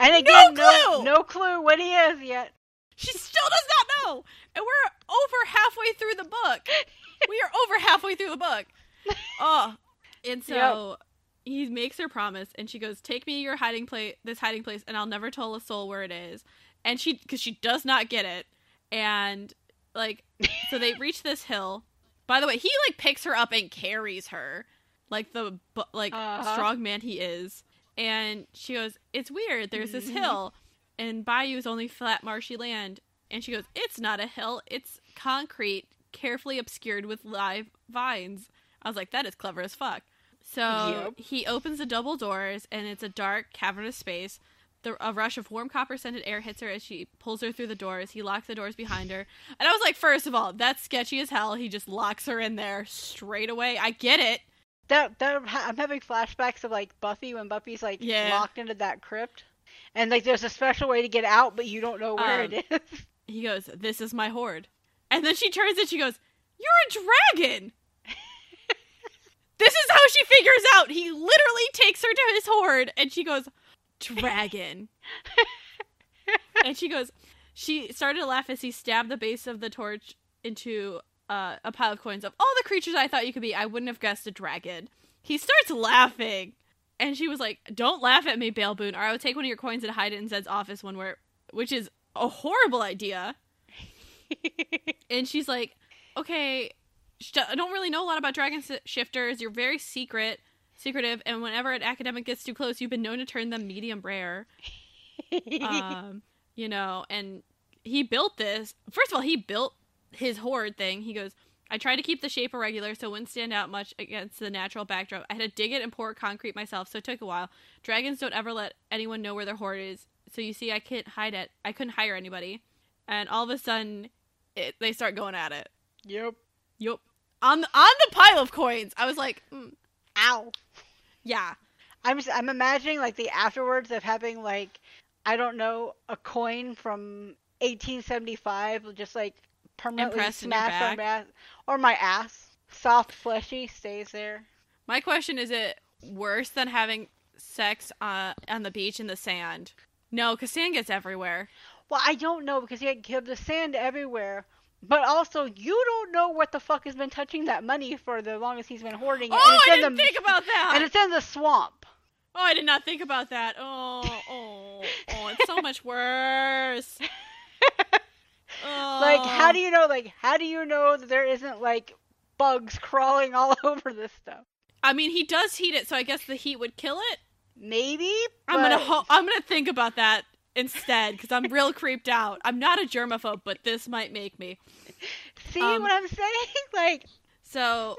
And again, No no, clue! no clue what he is yet. She still does not know. And we're over halfway through the book. we are over halfway through the book. Oh. And so he makes her promise and she goes, "Take me to your hiding place, this hiding place, and I'll never tell a soul where it is." And she cuz she does not get it. And like so they reach this hill. By the way, he like picks her up and carries her like the like Uh-huh. strong man he is. And she goes, "It's weird. There's this Mhm. hill and Bayou is only flat marshy land." And she goes, "It's not a hill. It's concrete, carefully obscured with live vines." I was like, "That is clever as fuck." So Yep. he opens the double doors, and it's a dark, cavernous space. The, a rush of warm copper scented air hits her as she pulls her through the doors. He locks the doors behind her. And I was like, first of all, that's sketchy as hell. He just locks her in there straight away. I get it. That that I'm having flashbacks of like Buffy when Buffy's like Yeah. locked into that crypt, and like there's a special way to get out, but you don't know where Um, it is. He goes, This is my hoard. And then she turns and she goes, You're a dragon. this is how she figures out. He literally takes her to his hoard and she goes, Dragon. and she goes, She started to laugh as he stabbed the base of the torch into uh, a pile of coins. Of all the creatures I thought you could be, I wouldn't have guessed a dragon. He starts laughing. And she was like, Don't laugh at me, Bael Boone, or I would take one of your coins and hide it in Zed's office when we're. Which is a horrible idea. And she's like, okay, I don't really know a lot about dragon shifters. You're very secret, secretive, and whenever an academic gets too close, you've been known to turn them medium rare. Um, you know, and he built this. First of all, he built his hoard thing. He goes, I tried to keep the shape irregular so it wouldn't stand out much against the natural backdrop. I had to dig it and pour concrete myself, so it took a while. Dragons don't ever let anyone know where their hoard is, so you see, I can't hide it. I couldn't hire anybody, and all of a sudden, it, they start going at it. yep. Yep. On the, on the pile of coins, I was like, mm, Ow. yeah, I'm just, I'm imagining like the afterwards of having like I don't know a coin from 1875 just like permanently Impressed in your smashed on back? my ass or my ass. Soft, fleshy, stays there. My question is: It worse than having sex uh, on the beach in the sand? No, because sand gets everywhere. Well, I don't know because you have the sand everywhere. But also, you don't know what the fuck has been touching that money for the longest he's been hoarding it. Oh, I didn't the, think about that. And it's in the swamp. oh, I did not think about that. Oh, oh, oh! It's so much worse. Oh. Like, how do you know? Like, how do you know that there isn't like bugs crawling all over this stuff? I mean, he does heat it, so I guess the heat would kill it. Maybe. I'm gonna ho- I'm gonna think about that instead because I'm real creeped out. I'm not a germaphobe, but this might make me. See um, what I'm saying? Like, So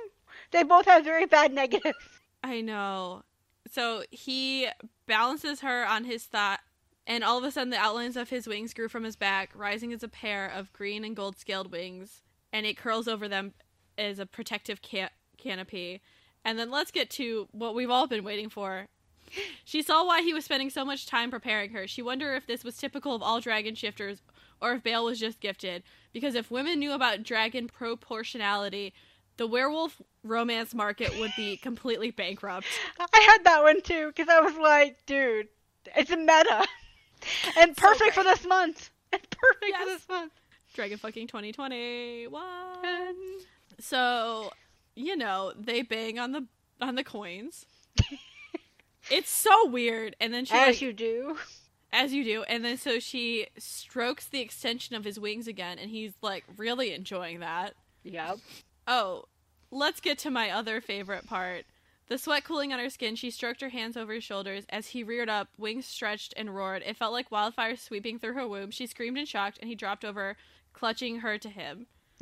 they both have very bad negatives. I know. So he balances her on his thigh, and all of a sudden the outlines of his wings grew from his back, rising as a pair of green and gold scaled wings, and it curls over them as a protective ca- canopy. And then let's get to what we've all been waiting for. She saw why he was spending so much time preparing her. She wondered if this was typical of all dragon shifters or if Bael was just gifted. Because if women knew about dragon proportionality, the werewolf romance market would be completely bankrupt. I had that one too because I was like, dude, it's a meta and So perfect for this month. And perfect Yes. for this month. Dragon fucking 2021. So, you know, they bang on the on the coins. it's so weird. And then she As like, you do. as you do, and then so she strokes the extension of his wings again and he's like really enjoying that. Yep. Oh, let's get to my other favorite part. The sweat cooling on her skin, she stroked her hands over his shoulders as he reared up, wings stretched and roared. It felt like wildfire sweeping through her womb. She screamed in shock, and he dropped over, clutching her to him.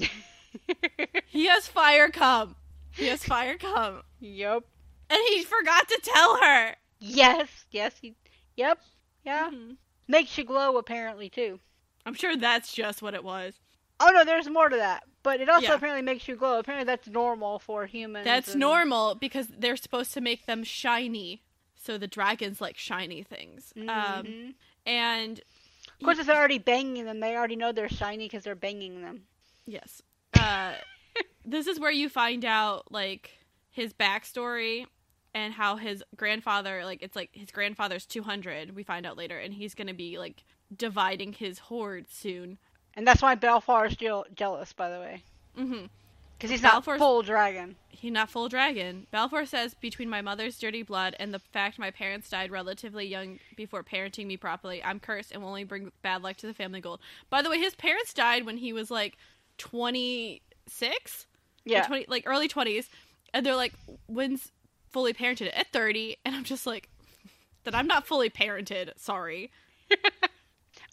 he has fire come. He has fire come. Yep. And he forgot to tell her. Yes. Yes. He. Yep. Yeah. Mhm. Makes you glow apparently too. I'm sure that's just what it was. Oh no, there's more to that. But it also Yeah. apparently makes you glow. Apparently that's normal for humans. That's and- normal because they're supposed to make them shiny. So the dragons like shiny things. Um, Mhm. and of course, if they're already banging them, they already know they're shiny because they're banging them. Yes. Uh, this is where you find out like his backstory and how his grandfather, like it's like his grandfather's 200. We find out later, and he's gonna be like dividing his hoard soon. And that's why Balfour is still jealous, by the way, hmm because he's not Balfour's- full dragon. He not full dragon. Balfour says between my mother's dirty blood and the fact my parents died relatively young before parenting me properly, I'm cursed and will only bring bad luck to the family gold. By the way, his parents died when he was like 26. Yeah. 20, like early 20s and they're like when's fully parented at 30 and i'm just like that i'm not fully parented sorry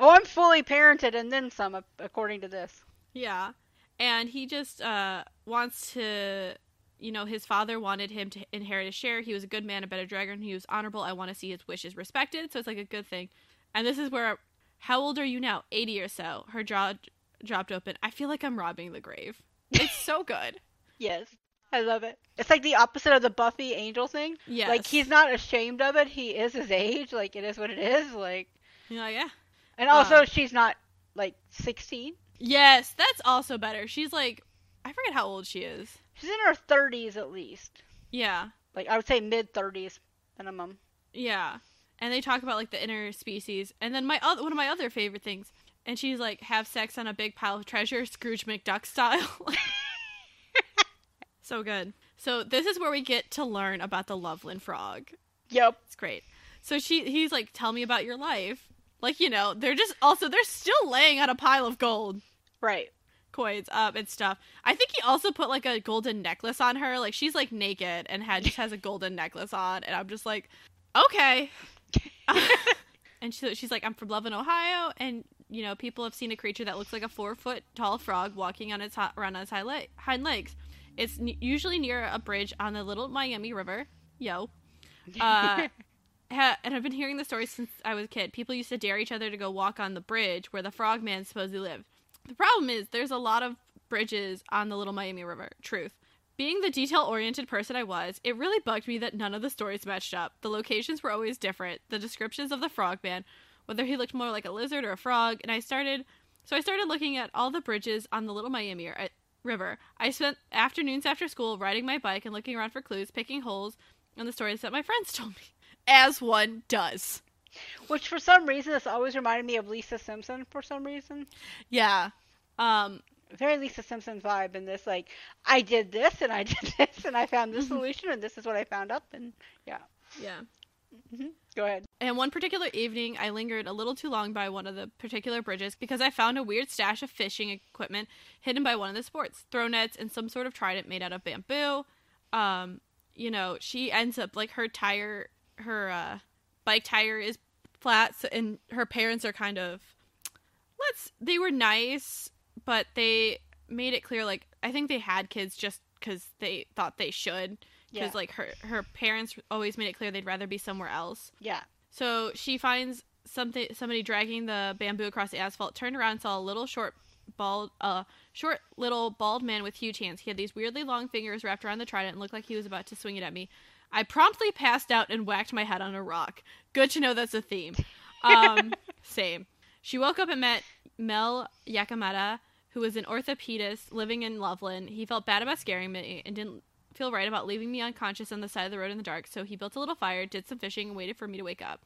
Oh, I'm fully parented and then some, according to this. yeah and he just uh wants to you know his father wanted him to inherit a share he was a good man a better dragon he was honorable i want to see his wishes respected so it's like a good thing and this is where how old are you now 80 or so her jaw dropped open i feel like i'm robbing the grave it's so good Yes. I love it. It's like the opposite of the Buffy Angel thing. Yeah. Like he's not ashamed of it. He is his age. Like it is what it is. Like, yeah yeah and also Uh. she's not like 16. Yes, that's also better. She's like, I forget how old she is. She's in her 30s at least. Yeah, Like I would say mid 30s minimum. yeah. And they talk about like the inner species, and then my other one of my other favorite things, and she's like, have sex on a big pile of treasure, Scrooge McDuck style. so good. So this is where we get to learn about the Loveland frog. Yep. It's great. So she, he's like, tell me about your life. Like you know, they're just also they're still laying on a pile of gold. Right. coins up and stuff. I think he also put like a golden necklace on her. Like she's like naked and had just has a golden necklace on, and I'm just like, okay. and she, she's like, I'm from Loveland, Ohio, and you know people have seen a creature that looks like a four foot tall frog walking on its around on its hind legs. It's n- usually near a bridge on the Little Miami River. Yo. Uh, ha- and I've been hearing the story since I was a kid. People used to dare each other to go walk on the bridge where the frogman supposedly lived. The problem is there's a lot of bridges on the Little Miami River. Truth. Being the detail oriented person I was, it really bugged me that none of the stories matched up. The locations were always different. The descriptions of the frogman, whether he looked more like a lizard or a frog, and I started so I started looking at all the bridges on the Little Miami uh, River. I spent afternoons after school riding my bike and looking around for clues, picking holes in the stories that my friends told me. As one does. Which for some reason this always reminded me of Lisa Simpson for some reason. Yeah. Um Very Lisa Simpson vibe in this like I did this and I did this and I found this solution and this is what I found up and yeah. yeah. Go ahead. And one particular evening, I lingered a little too long by one of the particular bridges because I found a weird stash of fishing equipment hidden by one of the sports throw nets and some sort of trident made out of bamboo. Um, you know, she ends up like her tire, her uh, bike tire is flat, so, and her parents are kind of let's. They were nice, but they made it clear like I think they had kids just because they thought they should. Because Yeah. like her her parents always made it clear they'd rather be somewhere else. Yeah. So she finds something somebody dragging the bamboo across the asphalt, turned around and saw a little short bald uh short little bald man with huge hands. He had these weirdly long fingers wrapped around the trident and looked like he was about to swing it at me. I promptly passed out and whacked my head on a rock. Good to know that's a theme. Um same. She woke up and met Mel Yakamata, who was an orthopedist living in Loveland. He felt bad about scaring me and didn't feel right about leaving me unconscious on the side of the road in the dark, so he built a little fire, did some fishing, and waited for me to wake up.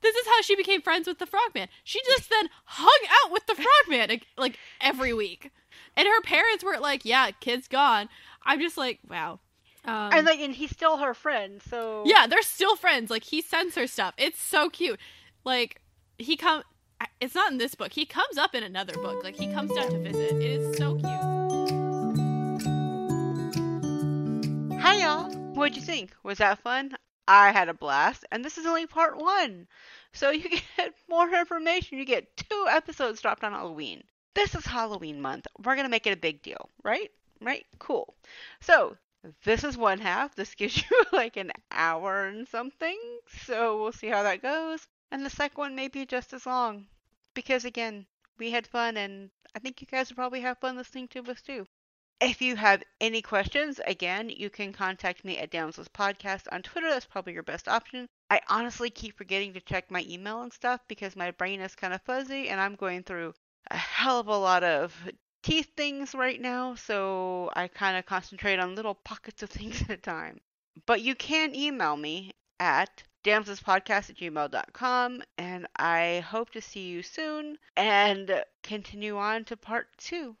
This is how she became friends with the frogman. She just then hung out with the frogman like, like every week. And her parents were like, "Yeah, kid's gone." I'm just like, "Wow." Um, and like and he's still her friend, so yeah, they're still friends. Like he sends her stuff. It's so cute. Like he come. It's not in this book. He comes up in another book. Like he comes down to visit. It is so cute. Hi y'all. What'd you think? Was that fun? I had a blast, and this is only part one. So you get more information. You get two episodes dropped on Halloween. This is Halloween month. We're going to make it a big deal, right? Right? Cool. So this is one half. This gives you like an hour and something. So we'll see how that goes. And the second one may be just as long. Because again, we had fun and I think you guys will probably have fun listening to us too. If you have any questions, again, you can contact me at Damsels Podcast on Twitter. That's probably your best option. I honestly keep forgetting to check my email and stuff because my brain is kind of fuzzy and I'm going through a hell of a lot of teeth things right now, so I kind of concentrate on little pockets of things at a time. But you can email me at damselspodcast at gmail.com, and I hope to see you soon and continue on to part two.